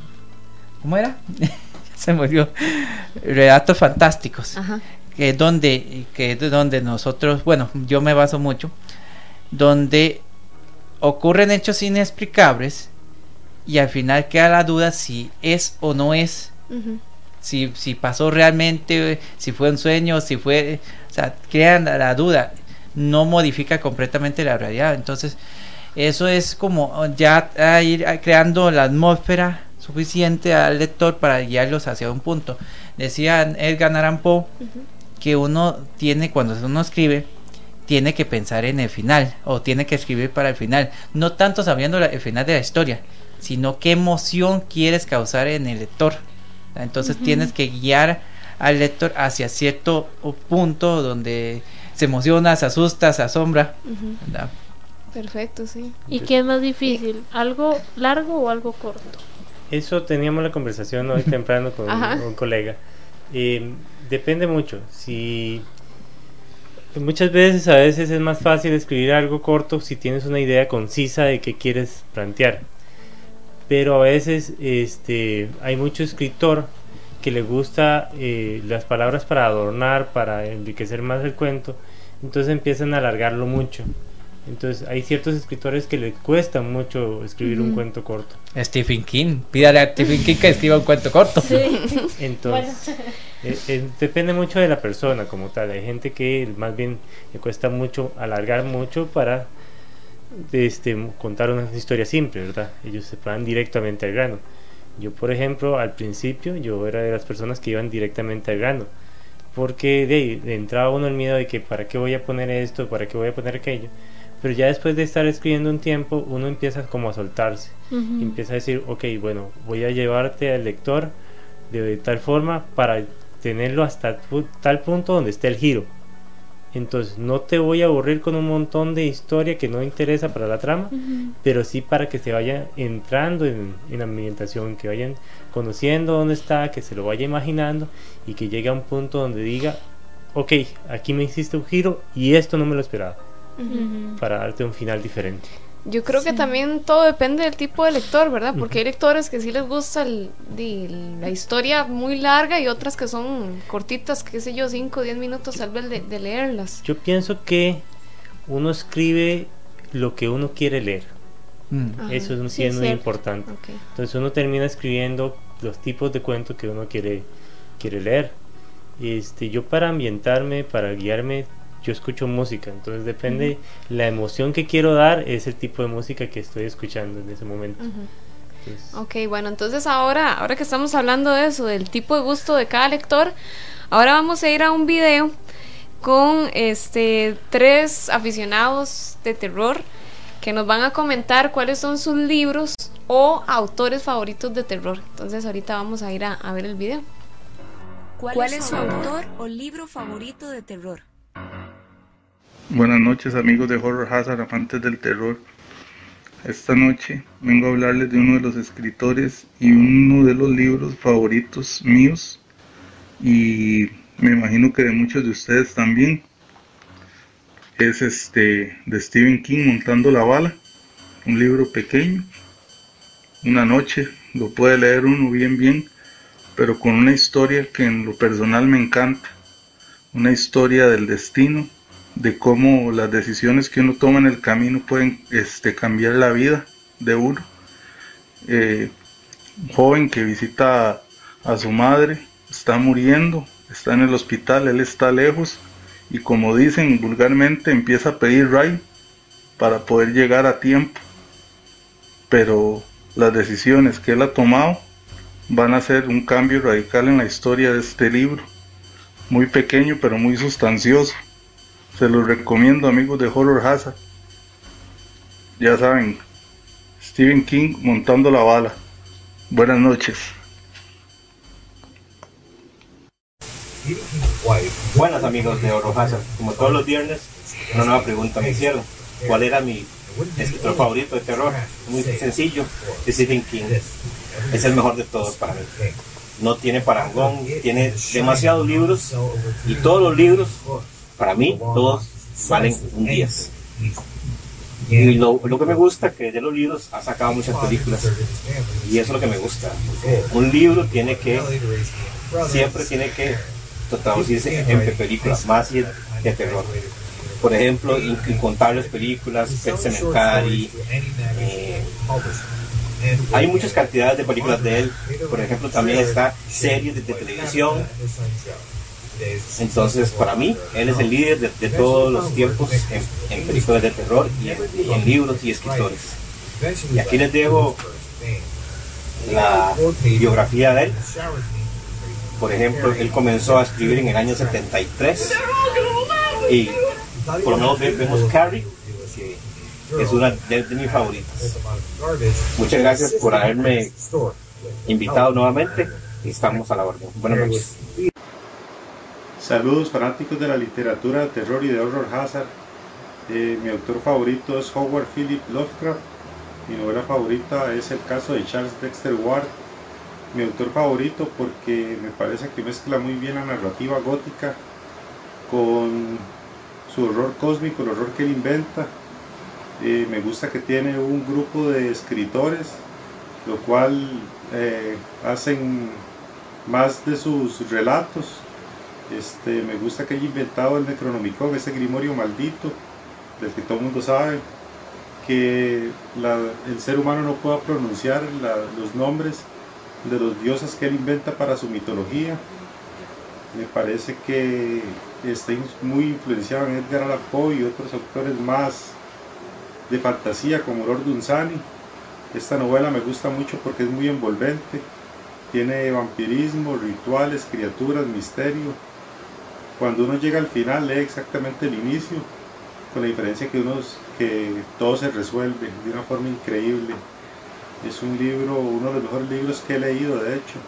¿cómo era? Se olvidó. Relatos fantásticos Ajá. que es donde que es donde nosotros bueno yo me baso mucho donde ocurren hechos inexplicables y al final queda la duda si es o no es. Si, si pasó realmente si fue un sueño si fue o sea crean la, la duda no modifica completamente la realidad. Entonces eso es como ya a ir creando la atmósfera suficiente al lector para guiarlos hacia un punto. Decía Edgar Poe que uno tiene cuando uno escribe tiene que pensar en el final o tiene que escribir para el final no tanto sabiendo la- el final de la historia sino qué emoción quieres causar en el lector entonces tienes que guiar al lector hacia cierto punto donde se emociona se asusta se asombra. Perfecto, sí. ¿Y qué es más difícil? ¿Algo largo o algo corto? Eso teníamos la conversación hoy temprano con un colega. Eh, depende mucho. Si muchas veces, a veces es más fácil escribir algo corto si tienes una idea concisa de qué quieres plantear. Pero a veces, este, hay mucho escritor que le gusta eh, las palabras para adornar, para enriquecer más el cuento. Entonces empiezan a alargarlo mucho. Entonces hay ciertos escritores que les cuesta mucho escribir un cuento corto. Stephen King pídale a Stephen King que escriba un cuento corto Entonces, eh, eh, depende mucho de la persona como tal. Hay gente que más bien le cuesta mucho alargar mucho para este, contar una historia simple, ¿verdad? Ellos se van directamente al grano. Yo, por ejemplo, al principio yo era de las personas que iban directamente al grano. Porque de ahí le entraba uno el miedo de que para qué voy a poner esto, para qué voy a poner aquello. Pero ya después de estar escribiendo un tiempo, uno empieza como a soltarse. Y empieza a decir, ok, bueno, voy a llevarte al lector de tal forma para tenerlo hasta tal punto donde esté el giro. Entonces, no te voy a aburrir con un montón de historia que no interesa para la trama, pero sí para que se vaya entrando en, en la ambientación, que vayan conociendo dónde está, que se lo vaya imaginando y que llegue a un punto donde diga, ok, aquí me hiciste un giro y esto no me lo esperaba, Para darte un final diferente. Yo creo que también todo depende del tipo de lector, ¿verdad? Porque hay lectores que sí les gusta el- di- la historia muy larga y otras que son cortitas, qué sé yo, 5 o 10 minutos tal vez de, de leerlas. Yo pienso que uno escribe lo que uno quiere leer. Mm. Eso es, un- Sí, sí es muy cierto. importante. Ok. Entonces uno termina escribiendo los tipos de cuentos que uno quiere, quiere leer. Este, yo para ambientarme, para guiarme, yo escucho música. Entonces depende la emoción que quiero dar, es el tipo de música que estoy escuchando en ese momento. Entonces, Ok, bueno, entonces ahora, ahora que estamos hablando de eso, del tipo de gusto de cada lector, ahora vamos a ir a un video con este tres aficionados de terror que nos van a comentar cuáles son sus libros o autores favoritos de terror. Entonces ahorita vamos a ir a, a ver el video. ¿Cuál, es su autor o libro favorito de terror? Buenas noches amigos de Horror Hazard, amantes del terror. Esta noche vengo a hablarles de uno de los escritores y uno de los libros favoritos míos y me imagino que de muchos de ustedes también. Es este de Stephen King Montando la bala, un libro pequeño. Una noche lo puede leer uno bien bien, pero con una historia que en lo personal me encanta. Una historia del destino, de cómo las decisiones que uno toma en el camino pueden este, cambiar la vida de uno. Eh, un joven que visita a, su madre, está muriendo, está en el hospital, él está lejos y como dicen vulgarmente empieza a pedir ride para poder llegar a tiempo. Pero las decisiones que él ha tomado van a hacer un cambio radical en la historia de este libro. Muy pequeño pero muy sustancioso. Se los recomiendo amigos de Horror Hazard. Ya saben, Stephen King montando la bala. Buenas noches. Buenas amigos de Horror Hazard. Como todos los viernes, una nueva pregunta me hicieron. ¿Cuál era mi escritor favorito de terror? Muy sencillo, Stephen King. Es el mejor de todos para mí. No tiene parangón, tiene demasiados libros y todos los libros, para mí, todos valen un 10. Y lo, lo, que me gusta que de los libros ha sacado muchas películas y eso es lo que me gusta. Un libro tiene que, siempre tiene que traducirse en películas, más y de terror. Por ejemplo, incontables películas, Pet Cemetery, eh, hay muchas cantidades de películas de él. Por ejemplo, también está series de, televisión. Entonces, para mí, él es el líder de, todos los tiempos en, películas de terror y en, libros y escritores. Y aquí les dejo la biografía de él. Por ejemplo, él comenzó a escribir en el año 73 y por lo menos vemos Carrie es una de, mis favoritas. Muchas gracias por haberme invitado nuevamente y estamos a la orden. Buenas noches. Saludos fanáticos de la literatura de terror y de horror hazard. Eh, mi autor favorito es Howard Philip Lovecraft. Mi novela favorita es el caso de Charles Dexter Ward. Mi autor favorito porque me parece que mezcla muy bien la narrativa gótica con su horror cósmico, el horror que él inventa eh, me gusta que tiene un grupo de escritores, lo cual eh, hacen más de sus relatos. Este, me gusta que haya inventado el Necronomicon, ese grimorio maldito, del que todo el mundo sabe, que el ser humano no pueda pronunciar los nombres de los dioses que él inventa para su mitología. Me parece que está muy influenciado en Edgar Allan Poe y otros autores más de fantasía como Lord Dunsany. Esta novela me gusta mucho porque es muy envolvente, tiene vampirismo, rituales, criaturas, misterio. Cuando uno llega al final lee exactamente el inicio, con la diferencia que, uno, que todo se resuelve de una forma increíble. Es un libro, uno de los mejores libros que he leído, de hecho.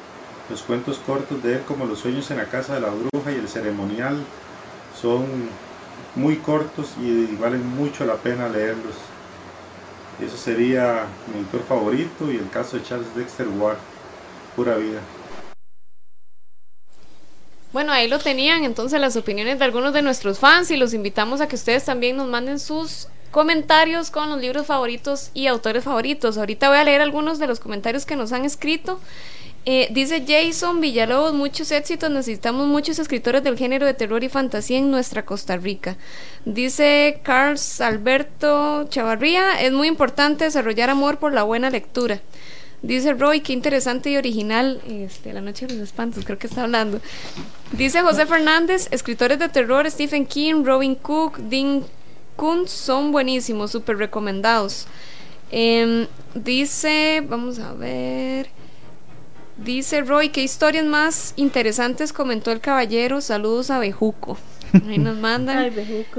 Los cuentos cortos de él, como Los sueños en la casa de la bruja y El ceremonial, son muy cortos y valen mucho la pena leerlos. Eso sería mi autor favorito y el caso de Charles Dexter Ward, pura vida. Bueno, ahí lo tenían entonces las opiniones de algunos de nuestros fans y los invitamos a que ustedes también nos manden sus comentarios con los libros favoritos y autores favoritos. Ahorita voy a leer algunos de los comentarios que nos han escrito. Eh, dice Jason Villalobos, muchos éxitos, necesitamos muchos escritores del género de terror y fantasía en nuestra Costa Rica. Dice Carlos Alberto Chavarría, es muy importante desarrollar amor por la buena lectura. Dice Roy, qué interesante y original. Este, La Noche de los Espantos, creo que está hablando. Dice José Fernández, escritores de terror, Stephen King, Robin Cook, Dean Kuntz son buenísimos, súper recomendados. Em, dice, vamos a ver. Dice Roy, ¿qué historias más interesantes comentó el caballero? Saludos a Bejuco. Ahí nos mandan.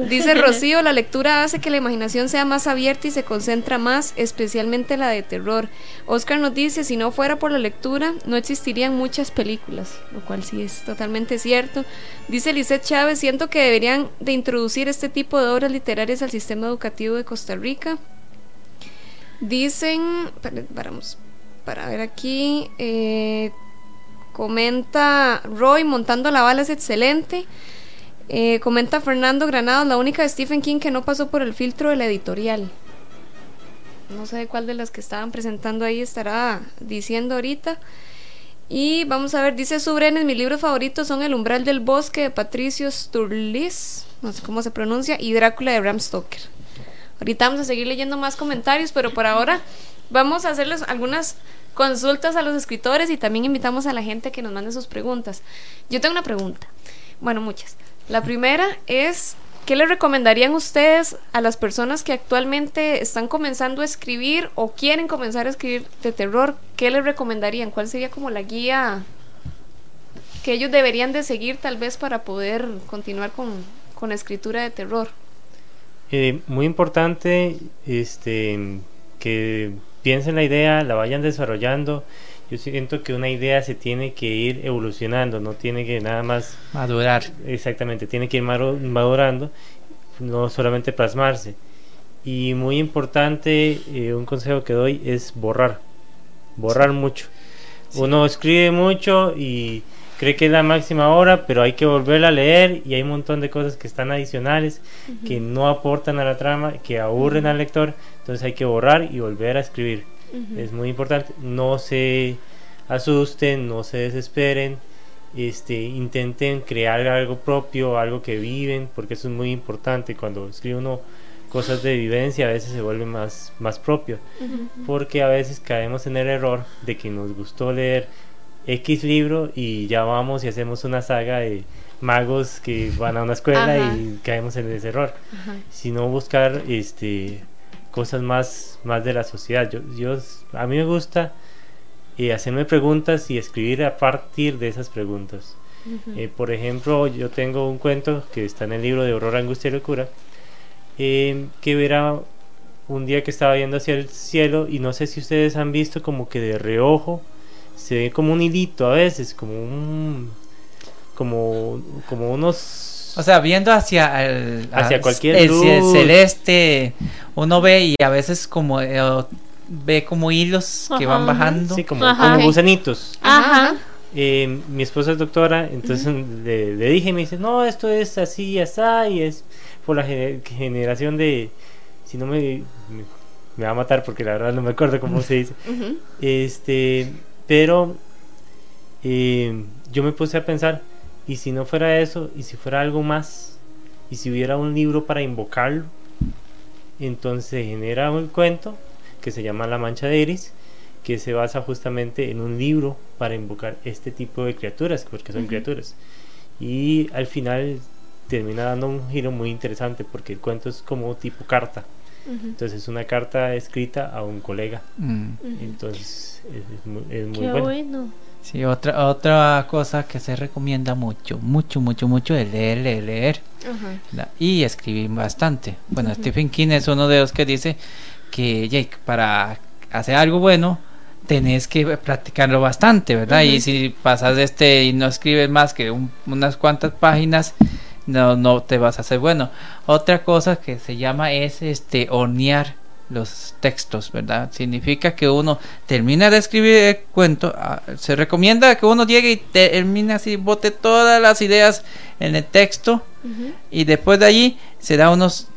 Dice Rocío, la lectura hace que la imaginación sea más abierta y se concentra más, especialmente la de terror. Oscar nos dice, si no fuera por la lectura, no existirían muchas películas, lo cual sí es totalmente cierto. Dice Lisette Chávez, siento que deberían de introducir este tipo de obras literarias al sistema educativo de Costa Rica. Dicen, vamos, para ver aquí. Eh, comenta Roy, montando la bala es excelente. Eh, comenta Fernando Granados, la única de Stephen King que no pasó por el filtro de la editorial. No sé cuál de las que estaban presentando ahí estará diciendo ahorita. Y vamos a ver, dice Subrenes, mis libros favoritos son El umbral del bosque de Patricio Sturlis, no sé cómo se pronuncia, y Drácula de Bram Stoker. Ahorita vamos a seguir leyendo más comentarios, pero por ahora vamos a hacerles algunas consultas a los escritores y también invitamos a la gente que nos mande sus preguntas. Yo tengo una pregunta, bueno, muchas. La primera es, ¿qué le recomendarían ustedes a las personas que actualmente están comenzando a escribir o quieren comenzar a escribir de terror? ¿Qué les recomendarían? ¿Cuál sería como la guía que ellos deberían de seguir tal vez para poder continuar con, con la escritura de terror? Eh, muy importante este, que piensen la idea, la vayan desarrollando. Yo siento que una idea se tiene que ir evolucionando, no tiene que nada más madurar. Exactamente, tiene que ir madurando, no solamente plasmarse. Y muy importante, eh, un consejo que doy es borrar, borrar mucho. Uno escribe mucho y cree que es la máxima hora, pero hay que volverla a leer y hay un montón de cosas que están adicionales, que no aportan a la trama, que aburren al lector, entonces hay que borrar y volver a escribir. Es muy importante, no se asusten, no se desesperen, este, intenten crear algo propio, algo que viven, porque eso es muy importante. Cuando escribe uno cosas de vivencia a veces se vuelve más, más propio, porque a veces caemos en el error de que nos gustó leer X libro y ya vamos y hacemos una saga de magos que van a una escuela y caemos en ese error. Sino buscar este cosas más, más de la sociedad. Yo, yo, a mí me gusta eh, hacerme preguntas y escribir a partir de esas preguntas. Eh, por ejemplo, yo tengo un cuento que está en el libro de Aurora, Angustia y Locura, eh, que verá un día que estaba viendo hacia el cielo y no sé si ustedes han visto como que de reojo se ve como un hilito a veces, como un como como unos o sea, viendo hacia el hacia cualquier el, celeste, uno ve y a veces como eh, ve como hilos que van bajando, sí, como, como gusanitos. Ajá. Eh, mi esposa es doctora, entonces le, dije, me dice, no, esto es así, así, y es por la generación de, si no me, me, va a matar porque la verdad no me acuerdo cómo se dice, este, pero eh, yo me puse a pensar, ¿y si no fuera eso? ¿Y si fuera algo más? ¿Y si hubiera un libro para invocarlo? Entonces genera un cuento que se llama La Mancha de Iris, que se basa justamente en un libro para invocar este tipo de criaturas, porque son criaturas. Y al final termina dando un giro muy interesante, porque el cuento es como tipo carta. Entonces es una carta escrita a un colega. Mm. Entonces es, muy, Qué bueno. Sí, otra, otra cosa que se recomienda mucho, mucho, mucho, mucho es leer, leer, leer. y escribir bastante. Bueno, Stephen King es uno de los que dice que Jake, para hacer algo bueno, tenés que practicarlo bastante, ¿verdad? Y si pasas este y no escribes más que unas cuantas páginas, no, no te vas a hacer bueno. Otra cosa que se llama es este hornear los textos, ¿verdad? Significa que uno termina de escribir el cuento, ah, se recomienda que uno llegue y termine así, bote todas las ideas en el texto y después de allí se da unos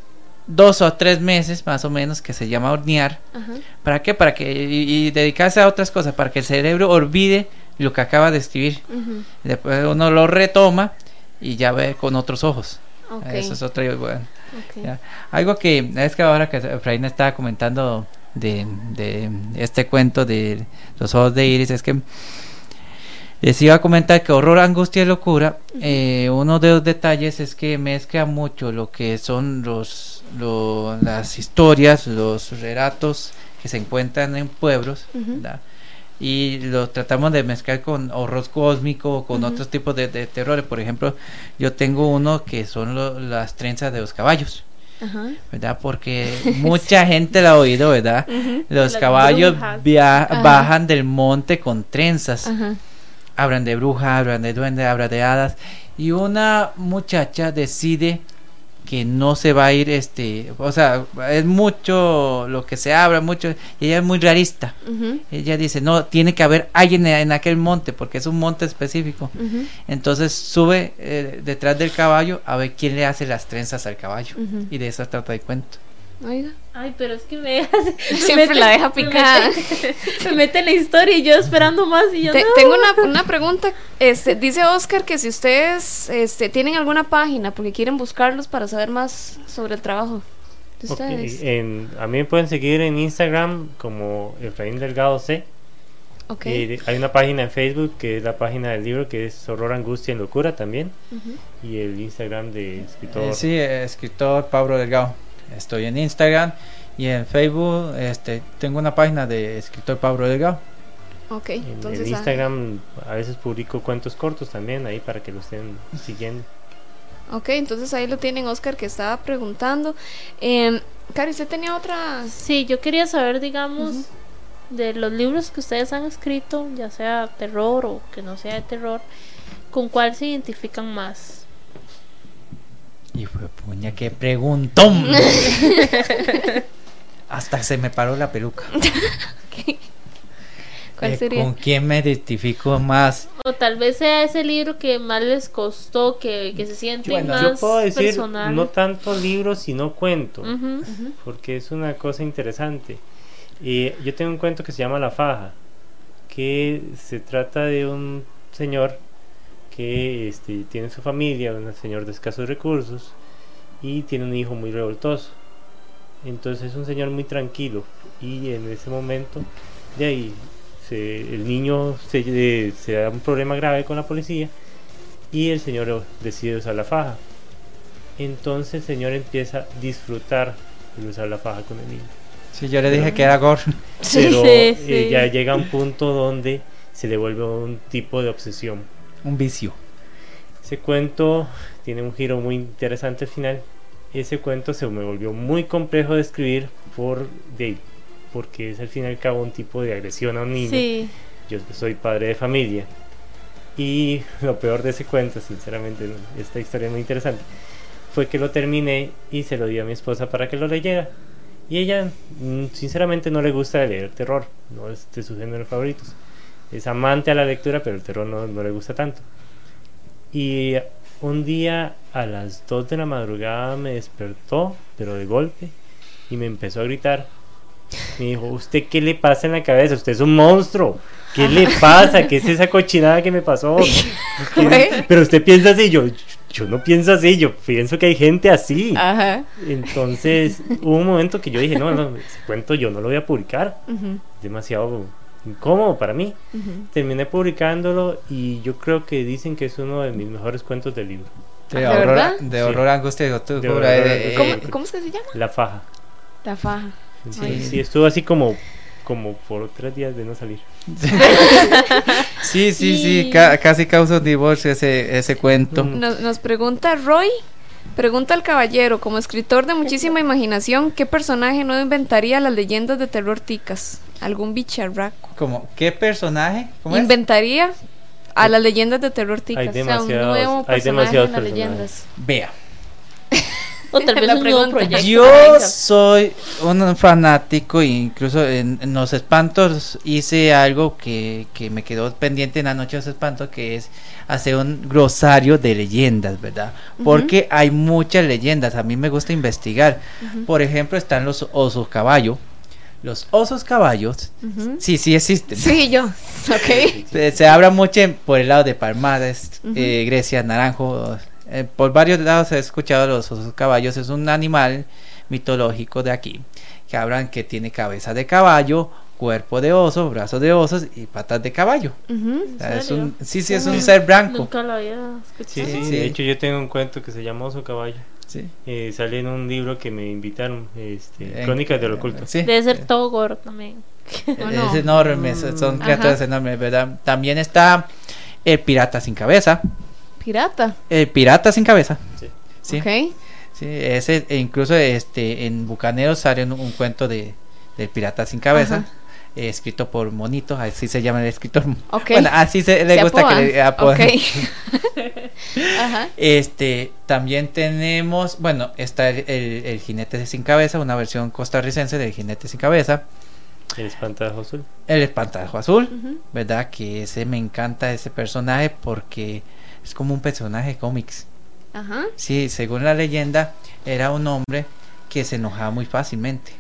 dos o tres meses más o menos que se llama hornear. ¿Para qué? Para que y, dedicarse a otras cosas, para que el cerebro olvide lo que acaba de escribir. Después uno lo retoma y ya ve con otros ojos. Eso es otra bueno. Algo que es que ahora que Efraín estaba comentando de, de, este cuento de los ojos de Iris es que les iba a comentar que horror, angustia y locura, eh, uno de los detalles es que mezcla mucho lo que son los, las historias, los relatos que se encuentran en pueblos, y lo tratamos de mezclar con horror cósmico o con otros tipos de, terrores. Por ejemplo, yo tengo uno que son las trenzas de los caballos. ¿verdad? Porque mucha gente la ha oído, ¿verdad? Los caballos bajan del monte con trenzas. Hablan de brujas, hablan de duendes, hablan de hadas. Y una muchacha decide que no se va a ir este o sea es mucho lo que se habla mucho y ella es muy realista. Ella dice no tiene que haber alguien en aquel monte porque es un monte específico entonces sube eh, detrás del caballo a ver quién le hace las trenzas al caballo y de eso trata de cuento Oiga. Ay, pero es que me Siempre la deja picada. Se mete, en la historia y yo esperando más y yo Tengo una, pregunta. Este, dice Oscar que si ustedes este, tienen alguna página porque quieren buscarlos para saber más sobre el trabajo de ustedes. a mí me pueden seguir en Instagram como Efraín Delgado C. Ok. Eh, hay una página en Facebook que es la página del libro que es Horror, Angustia y Locura también. Y el Instagram de escritor. Eh, sí, eh, escritor Pablo Delgado. Estoy en Instagram y en Facebook este, tengo una página de escritor Pablo Delgado. Ok, En entonces. el ah, Instagram a veces publico cuentos cortos también ahí para que lo estén siguiendo. ok, entonces ahí lo tienen Oscar que estaba preguntando. Eh, Cari, ¿usted tenía otra? Sí, yo quería saber, digamos, de los libros que ustedes han escrito, ya sea terror o que no sea de terror, ¿con cuál se identifican más? Y fue puña, qué preguntón. Hasta se me paró la peluca. ¿Cuál Eh, sería? ¿Con quién me identifico más? O tal vez sea ese libro que más les costó, que, que se sienten Bueno, más Yo puedo decir personal. no tanto libros sino cuento, porque es una cosa interesante. Y yo tengo un cuento que se llama La Faja, que se trata de un señor que este, tiene su familia, un señor de escasos recursos, y tiene un hijo muy revoltoso. Entonces es un señor muy tranquilo, y en ese momento, de ahí, se- el niño se, eh, se da un problema grave con la policía, y el señor decide usar la faja. Entonces el señor empieza a disfrutar de usar la faja con el niño. Sí, yo le dije que era gore. Pero Sí, eh, ya llega un punto donde se le vuelve un tipo de obsesión. Un vicio. Ese cuento tiene un giro muy interesante al final. Ese cuento se me volvió muy complejo de escribir por de, porque es al fin y al cabo un tipo de agresión a un niño. Sí. Yo soy padre de familia. Y lo peor de ese cuento, sinceramente, ¿no? esta historia es muy interesante, fue que lo terminé y se lo di a mi esposa para que lo leyera. Y ella, mm, sinceramente, no le gusta leer terror, no es de sus géneros favoritos. Es amante a la lectura, pero el terror no, no le gusta tanto. Y un día a las 2 de la madrugada me despertó, pero de golpe, y me empezó a gritar. Me dijo, ¿usted qué le pasa en la cabeza? Usted es un monstruo. ¿Qué le pasa? ¿Qué es esa cochinada que me pasó? ¿Qué- Pero usted piensa así, yo, yo no pienso así, yo pienso que hay gente así. Ajá. Entonces hubo un momento que yo dije, no, no, ese cuento yo no lo voy a publicar. Ujú, Es demasiado incómodo para mí. Terminé publicándolo y yo creo que dicen que es uno de mis mejores cuentos del libro. De, ¿De horror, verdad? de Sí. horror, angustia y De horror, eh, ¿Cómo, cómo es que se llama? La faja. La faja. Sí, Ay. sí, estuvo así como, como por tres días de no salir. Sí, sí, sí, ca- casi causa un divorcio ese, ese cuento. Nos, nos pregunta Roy. Pregunta al caballero, como escritor de muchísima imaginación, ¿qué personaje no inventaría las leyendas de terror ticas? ¿Algún bicharraco? Como, ¿qué personaje? ¿Cómo es? ¿Inventaría a las leyendas de terror ticas? Hay o sea, un nuevo hay personaje demasiados en las personajes. leyendas. Vea, O tal vez La un nuevo proyecto. yo soy un fanático, e incluso en, en Los Espantos hice algo que, que me quedó pendiente en la noche de los espantos, que es hacer un glosario de leyendas, ¿verdad? Porque hay muchas leyendas, a mí me gusta investigar. Por ejemplo, están los osos caballo. Los osos caballos, sí, sí existen. Sí, yo. Ok. Se, se habla mucho en- por el lado de Palmares, eh, Grecia, Naranjo. eh, por varios lados he escuchado los osos caballos. Es un animal mitológico de aquí. Que hablan que tiene cabeza de caballo, cuerpo de oso, brazos de osos y patas de caballo. Ujú. O sea, es serio? un, sí, sí, es un ser blanco. Nunca lo había Sí, escuchado. sí, Sí. De hecho, yo tengo un cuento que se llama Oso Caballo. Sí. Eh, sale en un libro que me invitaron, este, En- Crónicas del Oculto. Sí. Debe ser todo gordo también. ¿O no? Es enorme, son- son Ajá. criaturas enormes, ¿verdad? También está el pirata sin cabeza. Pirata. El pirata sin cabeza. Sí. Sí. Ese, e incluso este en Bucaneros sale un, un cuento de del pirata sin cabeza, Ajá. Eh, escrito por Monito, así se llama el escritor. Ok. Bueno, así se le Se gusta apodan. que le apodan. Ok. Ajá. Este, también tenemos, bueno, está el, el- el jinete sin cabeza, una versión costarricense del jinete sin cabeza, El espantajo azul. el espantajo azul. ¿verdad? Que ese me encanta ese personaje porque es como un personaje de cómics. Ajá. Sí, según la leyenda, era un hombre que se enojaba muy fácilmente.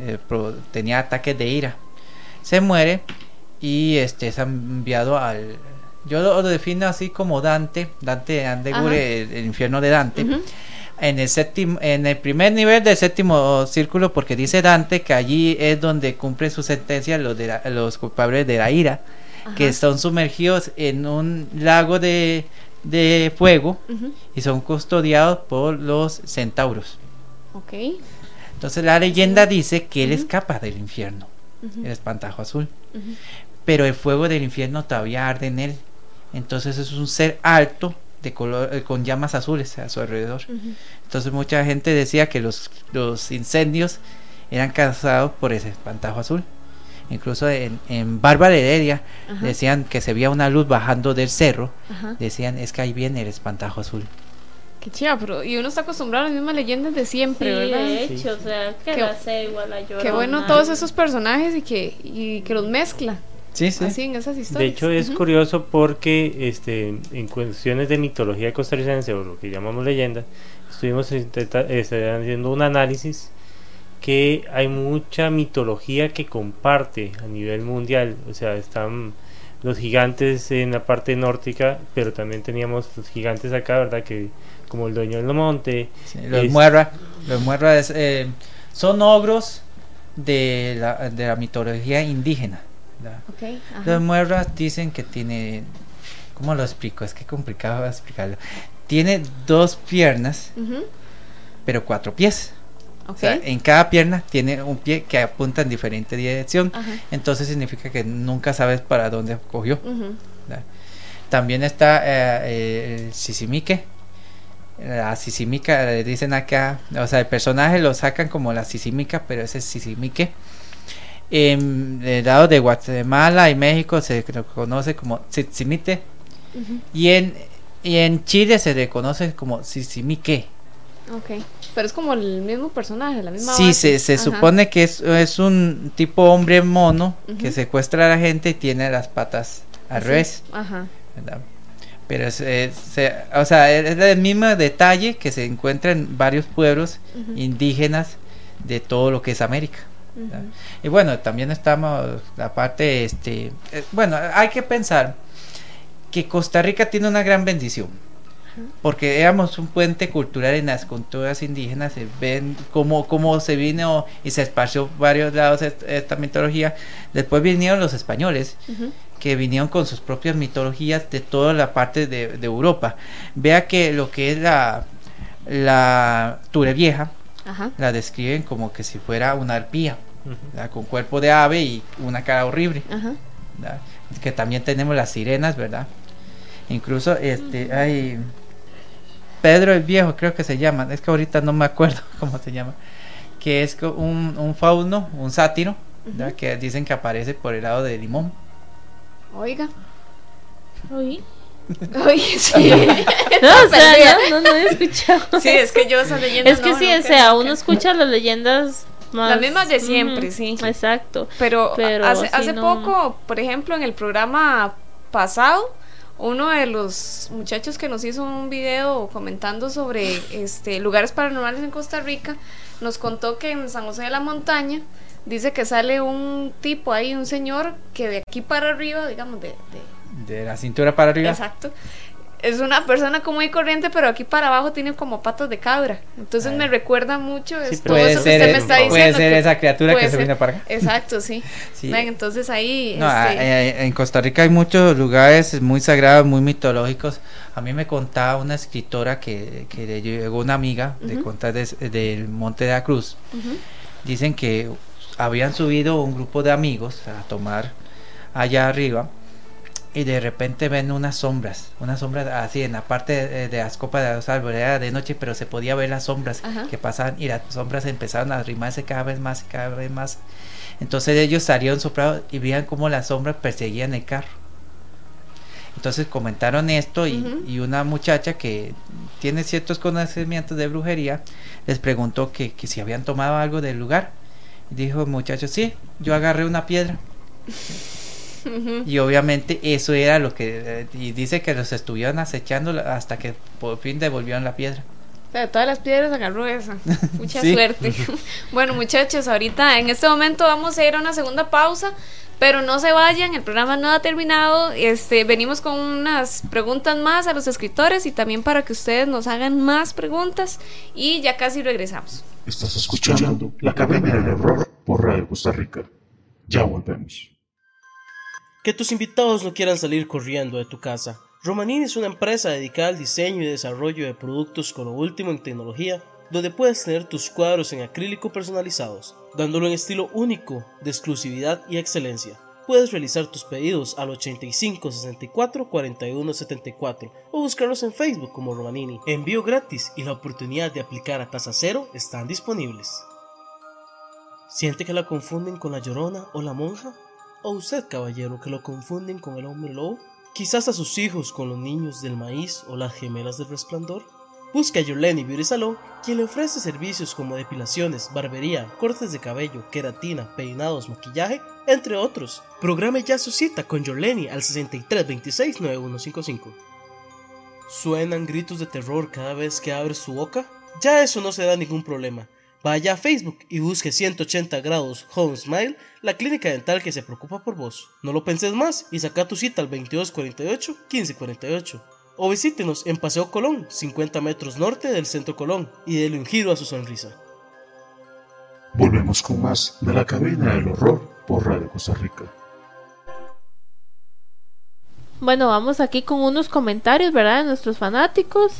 Eh, pro- tenía ataques de ira. Se muere y este es enviado al. Yo lo, defino así como Dante, Dante Andegure, el, el infierno de Dante. En el séptimo, en el primer nivel del séptimo círculo, porque dice Dante que allí es donde cumple su sentencia los de la- los culpables de la ira, que están sumergidos en un lago de, de fuego y son custodiados por los centauros. Ok. Entonces la leyenda dice que él escapa del infierno, El espantajo azul, pero el fuego del infierno todavía arde en él. Entonces es un ser alto de color eh, con llamas azules a su alrededor. Entonces mucha gente decía que los, los incendios eran causados por ese espantajo azul. Incluso en, en Bárbara Heredia decían que se veía una luz bajando del cerro. Decían, es que ahí viene el espantajo azul. Qué chiva, pero y uno está acostumbrado a las mismas leyendas de siempre, Sí, ¿verdad? de hecho, o sea, que Qué- la cegua, la llorona. Qué bueno todos esos personajes y que, y que los mezcla. Sí, sí. Así en esas historias. De hecho es curioso porque este, en cuestiones de mitología costarricense o lo que llamamos leyenda, estuvimos este, haciendo un análisis que hay mucha mitología que comparte a nivel mundial, o sea, están los gigantes en la parte nórtica, pero también teníamos los gigantes acá, ¿verdad? Que como el dueño del monte, Sí, los es- muerra, los muerra es, eh, son ogros de la, de la mitología indígena. Los muerras dicen que tiene, ¿cómo lo explico? Es que complicado explicarlo. Tiene dos piernas, pero cuatro pies. O sea, en cada pierna tiene un pie que apunta en diferente dirección. Ajá. Entonces significa que nunca sabes para dónde cogió. También está eh, el sisimique. La sisimica, le dicen acá, o sea, el personaje lo sacan como la sisimica, pero ese es sisimique. En el lado de Guatemala y México se lo conoce como Tzitzimite. Ujú. Y en, y en Chile se le conoce como sisimique. Ok. Pero es como el mismo personaje, la misma Sí, base. se, se Ajá. supone que es, es un tipo hombre mono que secuestra a la gente y tiene las patas al revés. Ajá. ¿verdad? Pero es, es- o sea, es el mismo detalle que se encuentra en varios pueblos indígenas de todo lo que es América. Y bueno, también estamos la parte, este, eh, bueno, hay que pensar que Costa Rica tiene una gran bendición. Porque éramos un puente cultural en las culturas indígenas, se ven cómo, cómo se vino y se esparció varios lados est- esta mitología. Después vinieron los españoles, que vinieron con sus propias mitologías de toda la parte de, de Europa. Vea que lo que es la, la Vieja Ajá. la describen como que si fuera una arpía, con cuerpo de ave y una cara horrible. Ajá. Que también tenemos las sirenas, ¿verdad? Incluso este hay Pedro el Viejo, creo que se llama, es que ahorita no me acuerdo cómo se llama, que es un, un fauno, un sátiro, que dicen que aparece por el lado de Limón. Oiga. Uy. Oye, sí. No, o sea, no, no, no he escuchado. Sí, es que yo esas leyendas Es que no, sí, no, o sea, que- uno escucha las leyendas más. Las mismas de siempre, sí. Exacto. Pero, Pero hace, hace no. poco, por ejemplo, en el programa pasado, uno de los muchachos que nos hizo un video comentando sobre este lugares paranormales en Costa Rica, nos contó que en San José de la Montaña dice que sale un tipo ahí, un señor que de aquí para arriba, digamos, de, de- De la cintura para arriba. exacto, es una persona común y corriente, pero aquí para abajo tiene como patas de cabra. Entonces me recuerda mucho Sí, todo Puede eso que ser, usted me es- está puede diciendo. ser que- esa criatura puede que se ser. viene para acá. Exacto, sí. Sí. Ven, entonces ahí No, este, eh, en Costa Rica hay muchos lugares muy sagrados, muy mitológicos. A mí me contaba una escritora que, que le llegó una amiga de Ujú. contar des- del Monte de la Cruz. Dicen que habían subido un grupo de amigos a tomar allá arriba y de repente ven unas sombras, unas sombras así en la parte de, de las copas de los árboles, era de noche, pero se podía ver las sombras Ajá. que pasaban y las sombras empezaron a arrimarse cada vez más y cada vez más. Entonces ellos salieron soprados y veían cómo las sombras perseguían el carro. Entonces comentaron esto y, y una muchacha que tiene ciertos conocimientos de brujería les preguntó que, que si habían tomado algo del lugar. Y dijo el muchacho, sí, yo agarré una piedra. Y obviamente eso era lo que... eh, y dice que los estuvieron acechando hasta que por fin devolvieron la piedra. De todas las piedras agarró esa. Mucha Sí. suerte. bueno, muchachos, ahorita en este momento vamos a ir a una segunda pausa, pero no se vayan, el programa no ha terminado. Este, venimos con unas preguntas más a los escritores y también para que ustedes nos hagan más preguntas y ya casi regresamos. Estás escuchando La Academia del Error por Radio Costa Rica. Ya volvemos. Que tus invitados no quieran salir corriendo de tu casa. Romanini es una empresa dedicada al diseño y desarrollo de productos con lo último en tecnología, donde puedes tener tus cuadros en acrílico personalizados, dándolo en estilo único, de exclusividad y excelencia. Puedes realizar tus pedidos al 85 64 41 74 o buscarlos en Facebook como Romanini. Envío gratis y la oportunidad de aplicar a tasa cero están disponibles. ¿Siente que la confunden con la llorona o la monja? ¿O usted, caballero, que lo confunden con el hombre lobo? ¿Quizás a sus hijos con los niños del maíz o las gemelas del resplandor? Busque a Yoleni Beauty Salon, quien le ofrece servicios como depilaciones, barbería, cortes de cabello, queratina, peinados, maquillaje, entre otros. Programe ya su cita con Yoleni al 6326 9155. ¿Suenan gritos de terror cada vez que abre su boca? Ya eso no se da ningún problema. Vaya a Facebook y busque 180 grados Home Smile, la clínica dental que se preocupa por vos. No lo penses más y saca tu cita al 2248-1548. O visítenos en Paseo Colón, 50 metros norte del Centro Colón, y dele un giro a su sonrisa. Volvemos con más de La Academia del Horror por Radio Costa Rica. Bueno, vamos aquí con unos comentarios, ¿verdad? De nuestros fanáticos.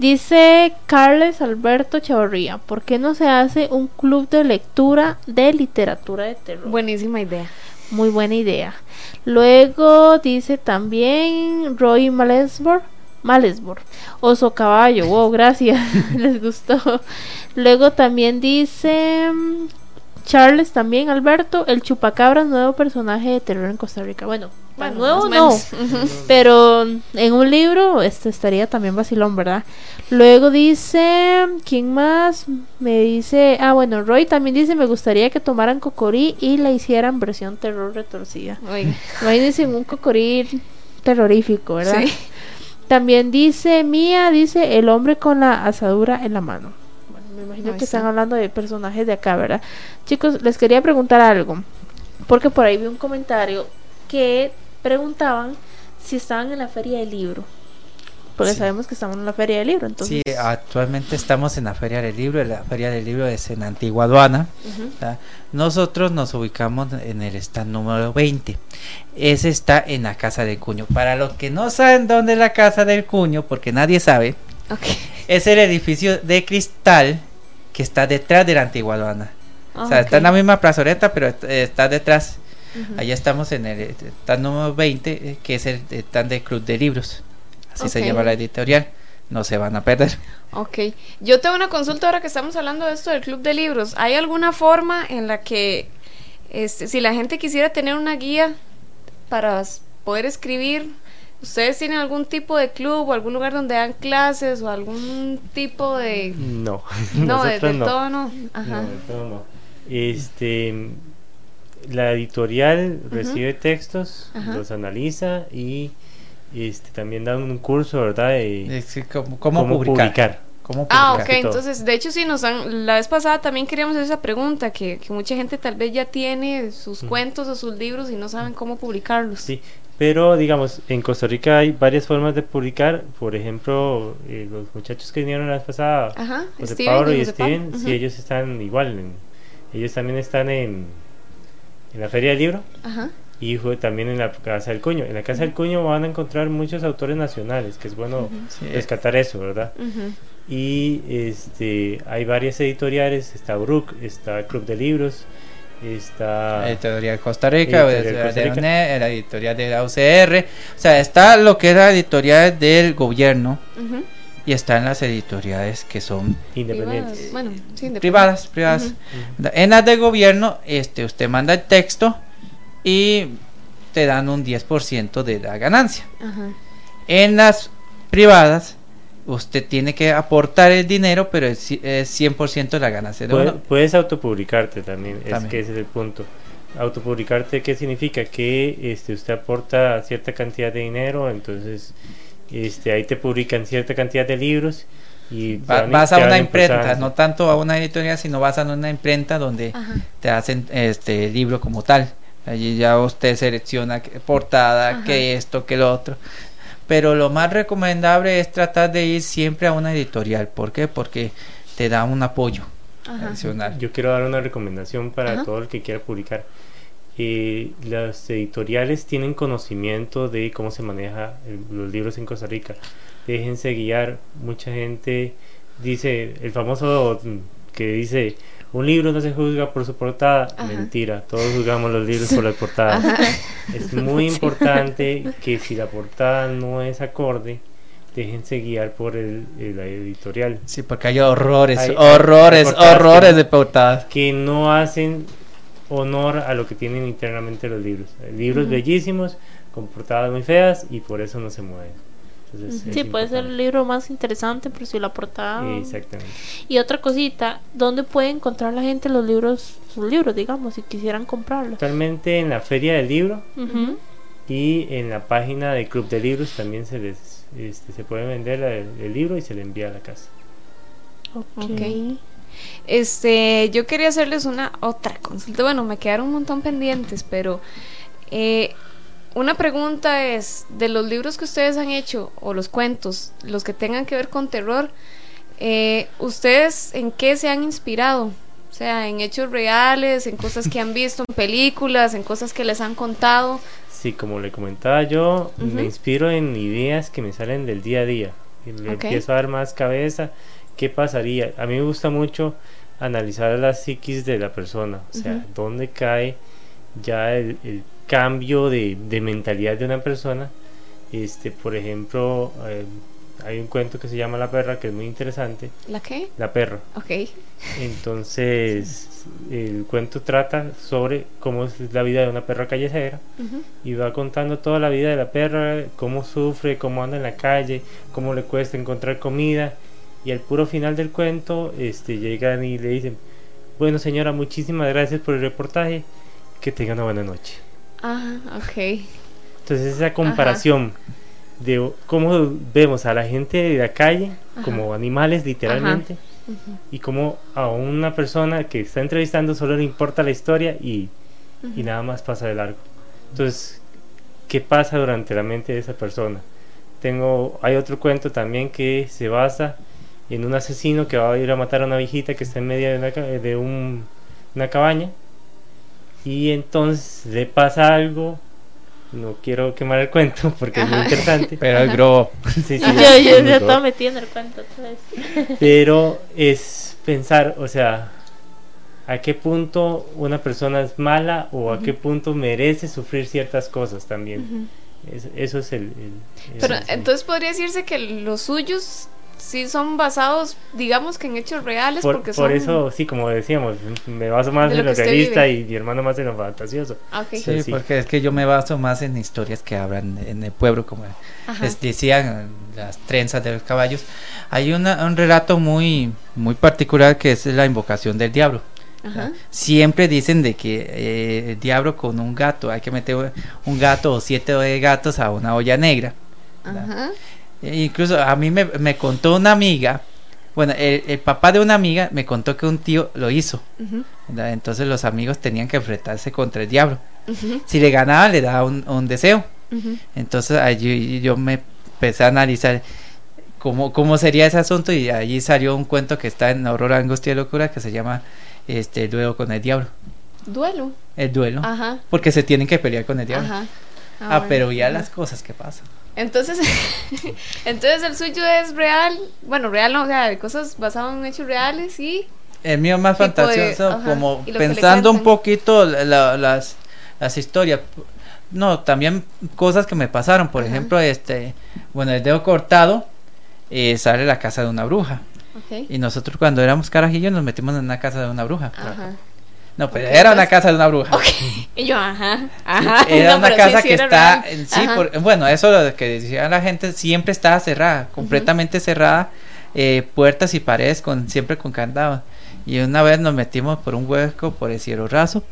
Dice Carles Alberto Chavarría, ¿por qué no se hace un club de lectura de literatura de terror? Buenísima idea. Muy buena idea. Luego dice también Roy Malesbor. Malesbor. Oso caballo. Wow, gracias. Les gustó. Luego también dice Charles también, Alberto, el chupacabra, nuevo personaje de terror en Costa Rica. Bueno, nuevo no, pero en un libro este estaría también vacilón, ¿verdad? Luego dice, ¿quién más? Me dice, ah bueno, Roy también dice, me gustaría que tomaran cocorí y la hicieran versión terror retorcida. Oiga. Imagínense un cocorí terrorífico, ¿verdad? Sí. También dice Mía, dice el hombre con la asadura en la mano. Me imagino Ahí que está. están hablando de personajes de acá, ¿verdad? Chicos, les quería preguntar algo. Porque por ahí vi un comentario que preguntaban si estaban en la feria del libro. Porque Sí. sabemos que estamos en la feria del libro, entonces. Sí, actualmente estamos en la Feria del Libro. La Feria del Libro es en Antigua Aduana. Ujú. ¿verdad? Nosotros nos ubicamos en el stand número 20. Ese está en la Casa del Cuño. Para los que no saben dónde es la Casa del Cuño, porque nadie sabe, Ok. es el edificio de cristal que está detrás de la Antigua Aduana. o sea, Ah, está en la misma plazoleta, pero est- está detrás. Allá estamos en el stand número 20, eh, que es el stand del Club de Libros. Así se llama la editorial. No se van a perder. Ok, yo tengo una consulta ahora que estamos hablando de esto del club de libros. ¿Hay alguna forma en la que, este, si la gente quisiera tener una guía para poder escribir, ustedes tienen algún tipo de club o algún lugar donde dan clases o algún tipo de... No, No, de, nosotros de no. todo no. Ajá. No, de todo no. Este, la editorial recibe textos, los analiza y este, también dan un curso, ¿verdad? De Es que cómo, cómo publicar. ¿Cómo Ah, ok, entonces, de hecho, sí, nos han, la vez pasada también queríamos hacer esa pregunta, que, que mucha gente tal vez ya tiene sus cuentos o sus libros y no saben cómo publicarlos. Sí, pero digamos, en Costa Rica hay varias formas de publicar. Por ejemplo, eh, los muchachos que vinieron la vez pasada, Ajá, José Steven Pablo y y José Pablo, Steven, sí, ellos están igual. en- ellos también están en, en la Feria del Libro Ajá. y fue también en la Casa del Cuño. En la Casa del Cuño van a encontrar muchos autores nacionales, que es bueno Sí. rescatar eso, ¿verdad? Y este hay varias editoriales, está Brook, está Club de Libros, está Editorial Costa Rica, Editorial editorial Costa de Rica. UNED, la editorial de la UCR. O sea, está lo que es la editorial del gobierno Ujú. y están las editoriales que son independientes. Privadas, Bueno, sí, independientes. privadas. En las de gobierno, este, usted manda el texto y te dan un 10% de la ganancia. En las privadas, usted tiene que aportar el dinero, pero es, es 100% de la ganancia de uno. puedes autopublicarte también, es que ese es el punto. Autopublicarte, ¿qué significa? Que este, usted aporta cierta cantidad de dinero, entonces este, ahí te publican cierta cantidad de libros Y te Va- van- vas a una imprenta, no tanto a una editorial, sino vas a una imprenta donde Ajá. te hacen este el libro como tal. Allí ya usted selecciona qué portada, Ajá. que esto, que lo otro. Pero lo más recomendable es tratar de ir siempre a una editorial. ¿Por qué? Porque te da un apoyo Ajá. adicional. Yo quiero dar una recomendación para Ajá. todo el que quiera publicar. Eh, las editoriales tienen conocimiento de cómo se maneja el- los libros en Costa Rica. Déjense guiar. Mucha gente dice, el famoso que dice, un libro no se juzga por su portada. Ajá. Mentira, todos juzgamos los libros por la portada. Ajá. Es muy Sí. importante que si la portada no es acorde, déjense guiar por el, el- la editorial. Sí, porque hay horrores, Hay- horrores, hay portadas horrores que- de portadas. que no hacen honor a lo que tienen internamente los libros. Hay Libros Ujú. bellísimos, con portadas muy feas y por eso no se mueven. Entonces, es Sí, puede ser el libro más interesante, pero si la portada... Exactamente. Y otra cosita, ¿dónde puede encontrar la gente los libros, sus libros, digamos, si quisieran comprarlos? Actualmente en la feria del libro y en la página del club de libros también se les este, se puede vender el libro y se le envía a la casa. Ok. Este, yo quería hacerles una otra consulta. Bueno, me quedaron un montón pendientes, pero eh, una pregunta es, de los libros que ustedes han hecho, o los cuentos, los que tengan que ver con terror, eh, ¿ustedes en qué se han inspirado? O sea, en hechos reales, en cosas que han visto en películas, en cosas que les han contado. Sí, como le comentaba yo, me inspiro en ideas que me salen del día a día. Y le empiezo a dar más cabeza. ¿Qué pasaría? A mí me gusta mucho analizar la psiquis de la persona. O sea, dónde cae ya el, el cambio de, de mentalidad de una persona. Este, por ejemplo, eh, hay un cuento que se llama La perra, que es muy interesante. ¿La qué? La perra. Ok. Entonces, el cuento trata sobre cómo es la vida de una perra callejera y va contando toda la vida de la perra, cómo sufre, cómo anda en la calle, cómo le cuesta encontrar comida y al puro final del cuento este llegan y le dicen, "Bueno, señora, muchísimas gracias por el reportaje, que tenga una buena noche." Ah, ok. Entonces, esa comparación de cómo vemos a la gente de la calle Ajá. como animales literalmente y como a una persona que está entrevistando solo le importa la historia y, y nada más pasa de largo. Entonces, ¿qué pasa durante la mente de esa persona? Tengo, hay otro cuento también que se basa en un asesino que va a ir a matar a una viejita que está en medio de una, de un- una cabaña y entonces le pasa algo. No quiero quemar el cuento porque es muy Ajá. interesante. Pero es grobo. Sí, sí, es yo, yo grobo. estaba metida en el cuento otra vez. Pero es pensar, o sea, a qué punto una persona es mala o a qué punto merece sufrir ciertas cosas también. Es- eso es el... el- Pero el- entonces podría decirse que los suyos sí son basados, digamos que en hechos reales, por, porque por son... eso, sí, como decíamos, me baso más De lo en lo usted realista y mi hermano más en lo fantasioso. Ah, ok. Sí, Sí. porque es que yo me baso más en historias que hablan en el pueblo, como Ajá. les decían las trenzas de los caballos. Hay una- un relato muy, muy particular que es la invocación del diablo. Ajá. Siempre dicen de que eh, el diablo con un gato, hay que meter un gato o siete gatos a una olla negra. Ajá. E incluso a mí me, me contó una amiga, bueno, el, el papá de una amiga me contó que un tío lo hizo. Entonces los amigos tenían que enfrentarse contra el diablo. Si le ganaba, le daba un, un deseo. Entonces allí yo me empecé a analizar cómo, cómo sería ese asunto y allí salió un cuento que está en Aurora Angustia y Locura que se llama este, El duelo con el diablo. Duelo. El duelo. Ajá. Porque se tienen que pelear con el diablo. Ajá. Ah, bueno. pero ya las cosas que pasan. Entonces, entonces el suyo es real, bueno, real no, o sea, de cosas basadas en hechos reales y El mío más de- fantasioso, ajá, como pensando un poquito la- la- las, las historias. No, también cosas que me pasaron. Por Ajá. ejemplo, este, bueno, el dedo cortado eh, sale la casa de una bruja. Ok. Y nosotros cuando éramos carajillos nos metimos en una casa de una bruja. Ajá. No, pero Ok, era una casa de una bruja. Y yo, ajá, ajá. Era No, una casa sí que está, real. sí, por- bueno, eso lo que decía la gente, siempre estaba cerrada, completamente cerrada, eh, puertas y paredes con siempre con candado. Y una vez nos metimos por un hueco por el cielo raso.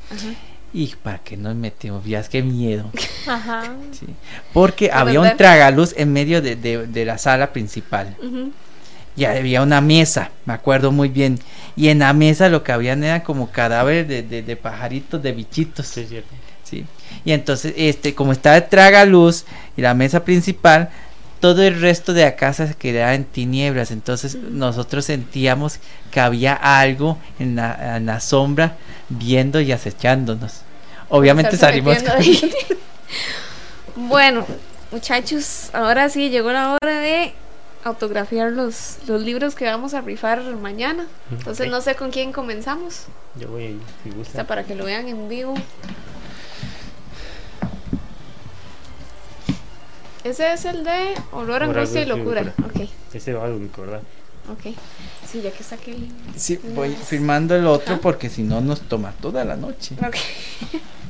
Y para qué nos metimos, vías qué miedo. Ajá. Sí. Porque había un tragaluz en medio de, de- de la sala principal. Ujú. Y había una mesa, me acuerdo muy bien. Y en la mesa lo que habían eran como cadáveres de, de, de pajaritos, de bichitos. Sí, es cierto. Sí. Y entonces, este, como estaba el tragaluz y la mesa principal, todo el resto de la casa se quedaba en tinieblas. Entonces nosotros sentíamos que había algo en la, en la sombra viendo y acechándonos. Obviamente salimos. bueno, muchachos, ahora sí llegó la hora de autografiar los, los libros que vamos a rifar mañana. Entonces no sé con quién comenzamos. Yo voy, si gusta. Está para que lo vean en vivo. Ese es el de Horror, Horror, Angustia y Locura. Locura. Ok, Ese va único, ¿verdad? ok. Sí, ya que está aquí. Sí, voy firmando el otro porque si no nos toma toda la noche. Ok.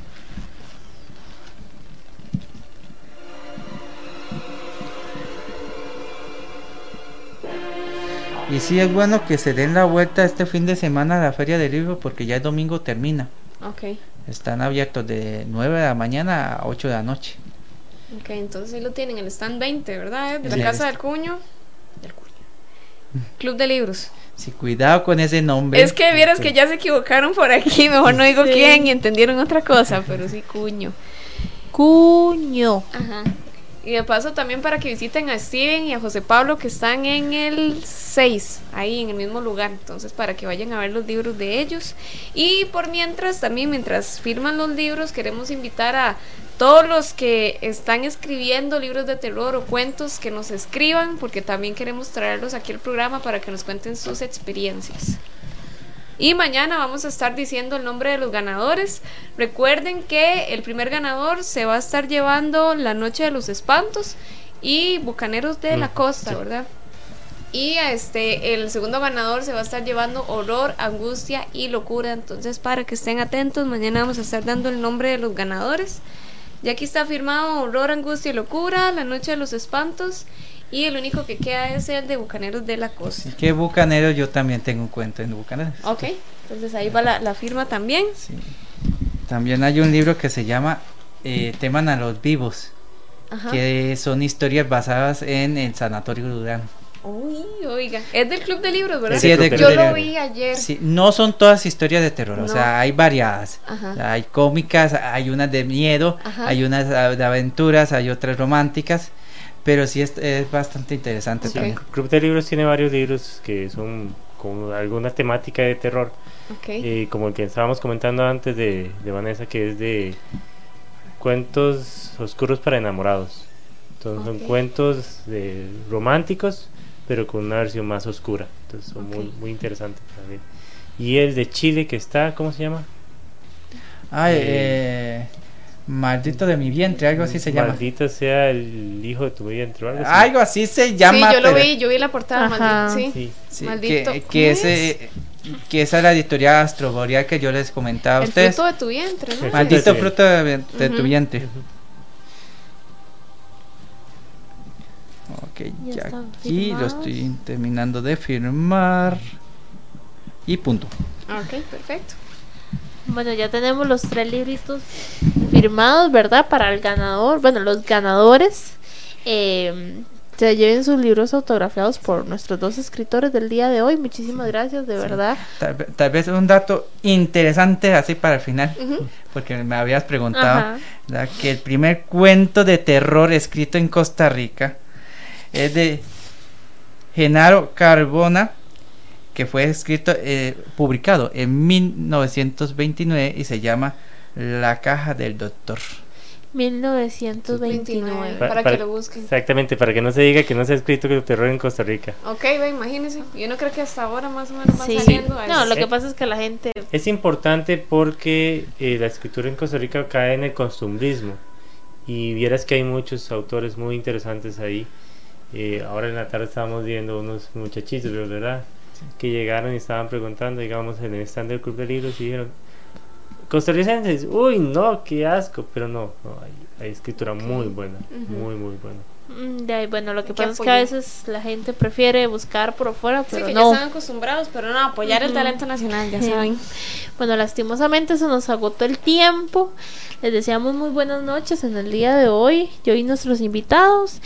Y sí es bueno que se den la vuelta este fin de semana a la feria del libro porque ya el domingo termina. Ok, Están abiertos de 9 de la mañana a 8 de la noche. ok, entonces ahí lo tienen, el stand 20, ¿verdad? De la Sí. Casa del Cuño. Del Cuño. Club de Libros. Sí, cuidado con ese nombre. Es que vieras que ya se equivocaron por aquí, mejor no digo Sí. quién y entendieron otra cosa, pero sí Cuño. Cuño. Ajá. Y de paso también para que visiten a Steven y a José Pablo que están en el 6, ahí en el mismo lugar. Entonces para que vayan a ver los libros de ellos. Y por mientras, también mientras firman los libros, queremos invitar a todos los que están escribiendo libros de terror o cuentos que nos escriban, porque también queremos traerlos aquí al programa para que nos cuenten sus experiencias. Y mañana vamos a estar diciendo el nombre de los ganadores. Recuerden que el primer ganador se va a estar llevando La Noche de los Espantos y Bucaneros de la Mm, Costa, sí. ¿verdad? Y este el segundo ganador se va a estar llevando Horror, Angustia y Locura. Entonces, para que estén atentos, mañana vamos a estar dando el nombre de los ganadores. Ya aquí está firmado Horror, Angustia y Locura, La Noche de los Espantos. Y el único que queda es el de Bucaneros de la Costa. Así que Bucanero, yo también tengo un cuento en Bucanero. Ok, entonces ahí va la, la firma también. Sí. También hay un libro que se llama eh, Teman a los vivos, Ajá. que son historias basadas en el Sanatorio Durán. Uy, oiga, es del Club de Libros, ¿verdad? Sí, es del Club Yo de lo Libros. vi ayer. Sí, no son todas historias de terror, o No. sea, hay variadas. Ajá. O sea, hay cómicas, hay unas de miedo, Ajá. hay unas de aventuras, hay otras románticas, pero sí es, es bastante interesante Ok. también. Club de Libros tiene varios libros que son con alguna temática de terror. Ok. Eh, como el que estábamos comentando antes de, de Vanessa, que es de cuentos oscuros para enamorados. Entonces Ok. son cuentos de románticos, pero con una versión más oscura. Entonces son muy, Ok. muy interesantes también. Y el de Chile que está, ¿cómo se llama? Ay, Eh, eh, maldito de mi vientre, algo así se llama. Maldito sea el hijo de tu vientre algo así. Algo así se llama. sí, yo lo pero- vi, yo vi la portada, Ajá. maldito, sí. Sí. sí, Maldito, que, ¿cómo que es? ese que esa es la editorial Astroboreal que yo les comentaba a El ustedes. fruto de tu vientre, ¿no? El Maldito Sí. fruto de, de tu vientre. Ujú. Ok, Ya ya aquí lo estoy terminando de firmar. Y punto. Ok, perfecto. Bueno, ya tenemos los tres libritos firmados, ¿verdad? Para el ganador. Bueno, los ganadores eh, se lleven sus libros autografiados por nuestros dos escritores del día de hoy. Muchísimas gracias, de verdad. Tal, ve- tal vez un dato interesante así para el final, porque me habías preguntado que el primer cuento de terror escrito en Costa Rica es de Genaro Carbona, que fue escrito, eh, publicado en 1929 y se llama La caja del doctor. 1929. Pa- para que lo busquen. Exactamente, para que no se diga que no se ha escrito que terror en Costa Rica. Ok, ve, imagínense. Yo no creo que hasta ahora más o menos va Sí. saliendo. a No, lo que pasa es que la gente. Es importante porque eh, la escritura en Costa Rica cae en el costumbrismo. Y vieras que hay muchos autores muy interesantes ahí. Eh, ahora en la tarde estábamos viendo unos muchachitos, ¿verdad? Que llegaron y estaban preguntando, digamos, en el stand del Club de Libros y dijeron, costarricenses, uy, no, qué asco. Pero no, no, hay, hay escritura muy buena, Ujú. muy, muy buena. mm, de ahí, bueno, lo que pasa es que a apoyar. veces la gente prefiere buscar por afuera, Sí, pero que no. ya están acostumbrados, pero no, apoyar el Ujú. talento nacional, ya Sí. saben. Bueno, lastimosamente se nos agotó el tiempo. Les deseamos muy buenas noches en el día de hoy. Yo y nuestros invitados.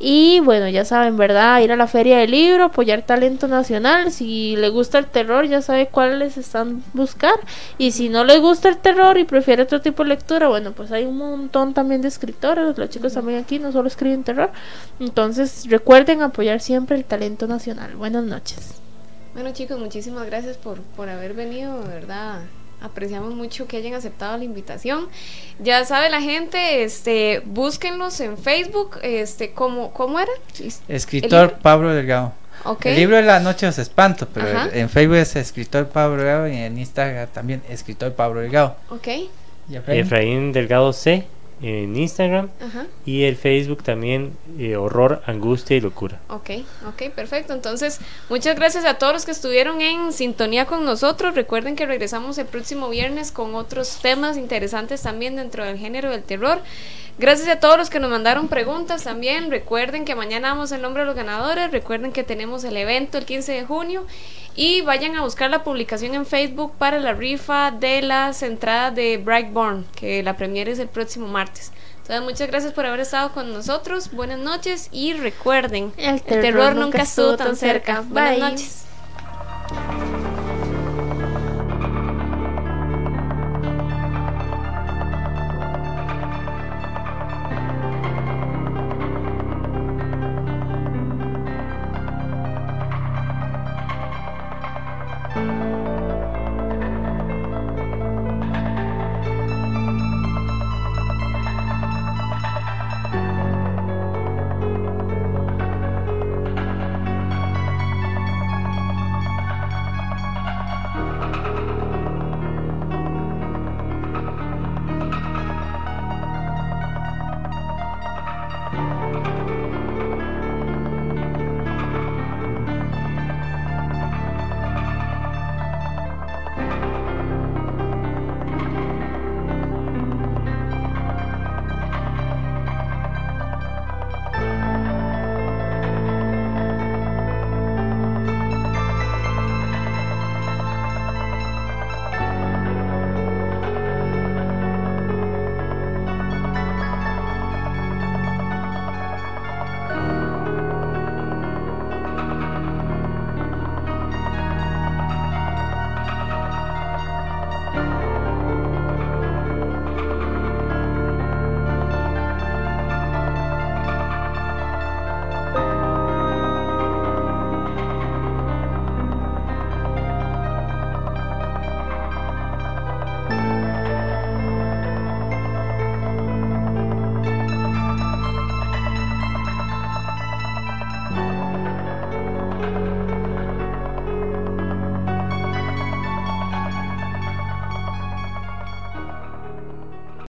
Y bueno, ya saben, ¿verdad? Ir a la feria del libro, apoyar talento nacional. Si le gusta el terror, ya sabe cuáles están buscar. Y si no le gusta el terror y prefiere otro tipo de lectura, bueno, pues hay un montón también de escritores. Los chicos también aquí no solo escriben terror. Entonces recuerden apoyar siempre el talento nacional. Buenas noches. Bueno chicos, muchísimas gracias por, por haber venido, verdad. Apreciamos mucho que hayan aceptado la invitación. Ya sabe la gente, este, búsquenlos en Facebook, este, ¿cómo, cómo era? Escritor Pablo Delgado. Okay. El libro de la noche os espanto, pero Ajá. en Facebook es escritor Pablo Delgado y en Instagram también escritor Pablo Delgado. Ok. ¿Y Efraín? Efraín Delgado C en Instagram Ajá. y el Facebook también eh, Horror, Angustia y Locura. Ok, ok, perfecto. Entonces, muchas gracias a todos los que estuvieron en sintonía con nosotros. Recuerden que regresamos el próximo viernes con otros temas interesantes también dentro del género del terror. Gracias a todos los que nos mandaron preguntas también. Recuerden que mañana damos el nombre de los ganadores. Recuerden que tenemos el evento el 15 de junio. Y vayan a buscar la publicación en Facebook para la rifa de las entradas de Brightborn, que la premiere es el próximo martes. Entonces, muchas gracias por haber estado con nosotros. Buenas noches y recuerden, El el terror, nunca estuvo tan cerca. Buenas noches.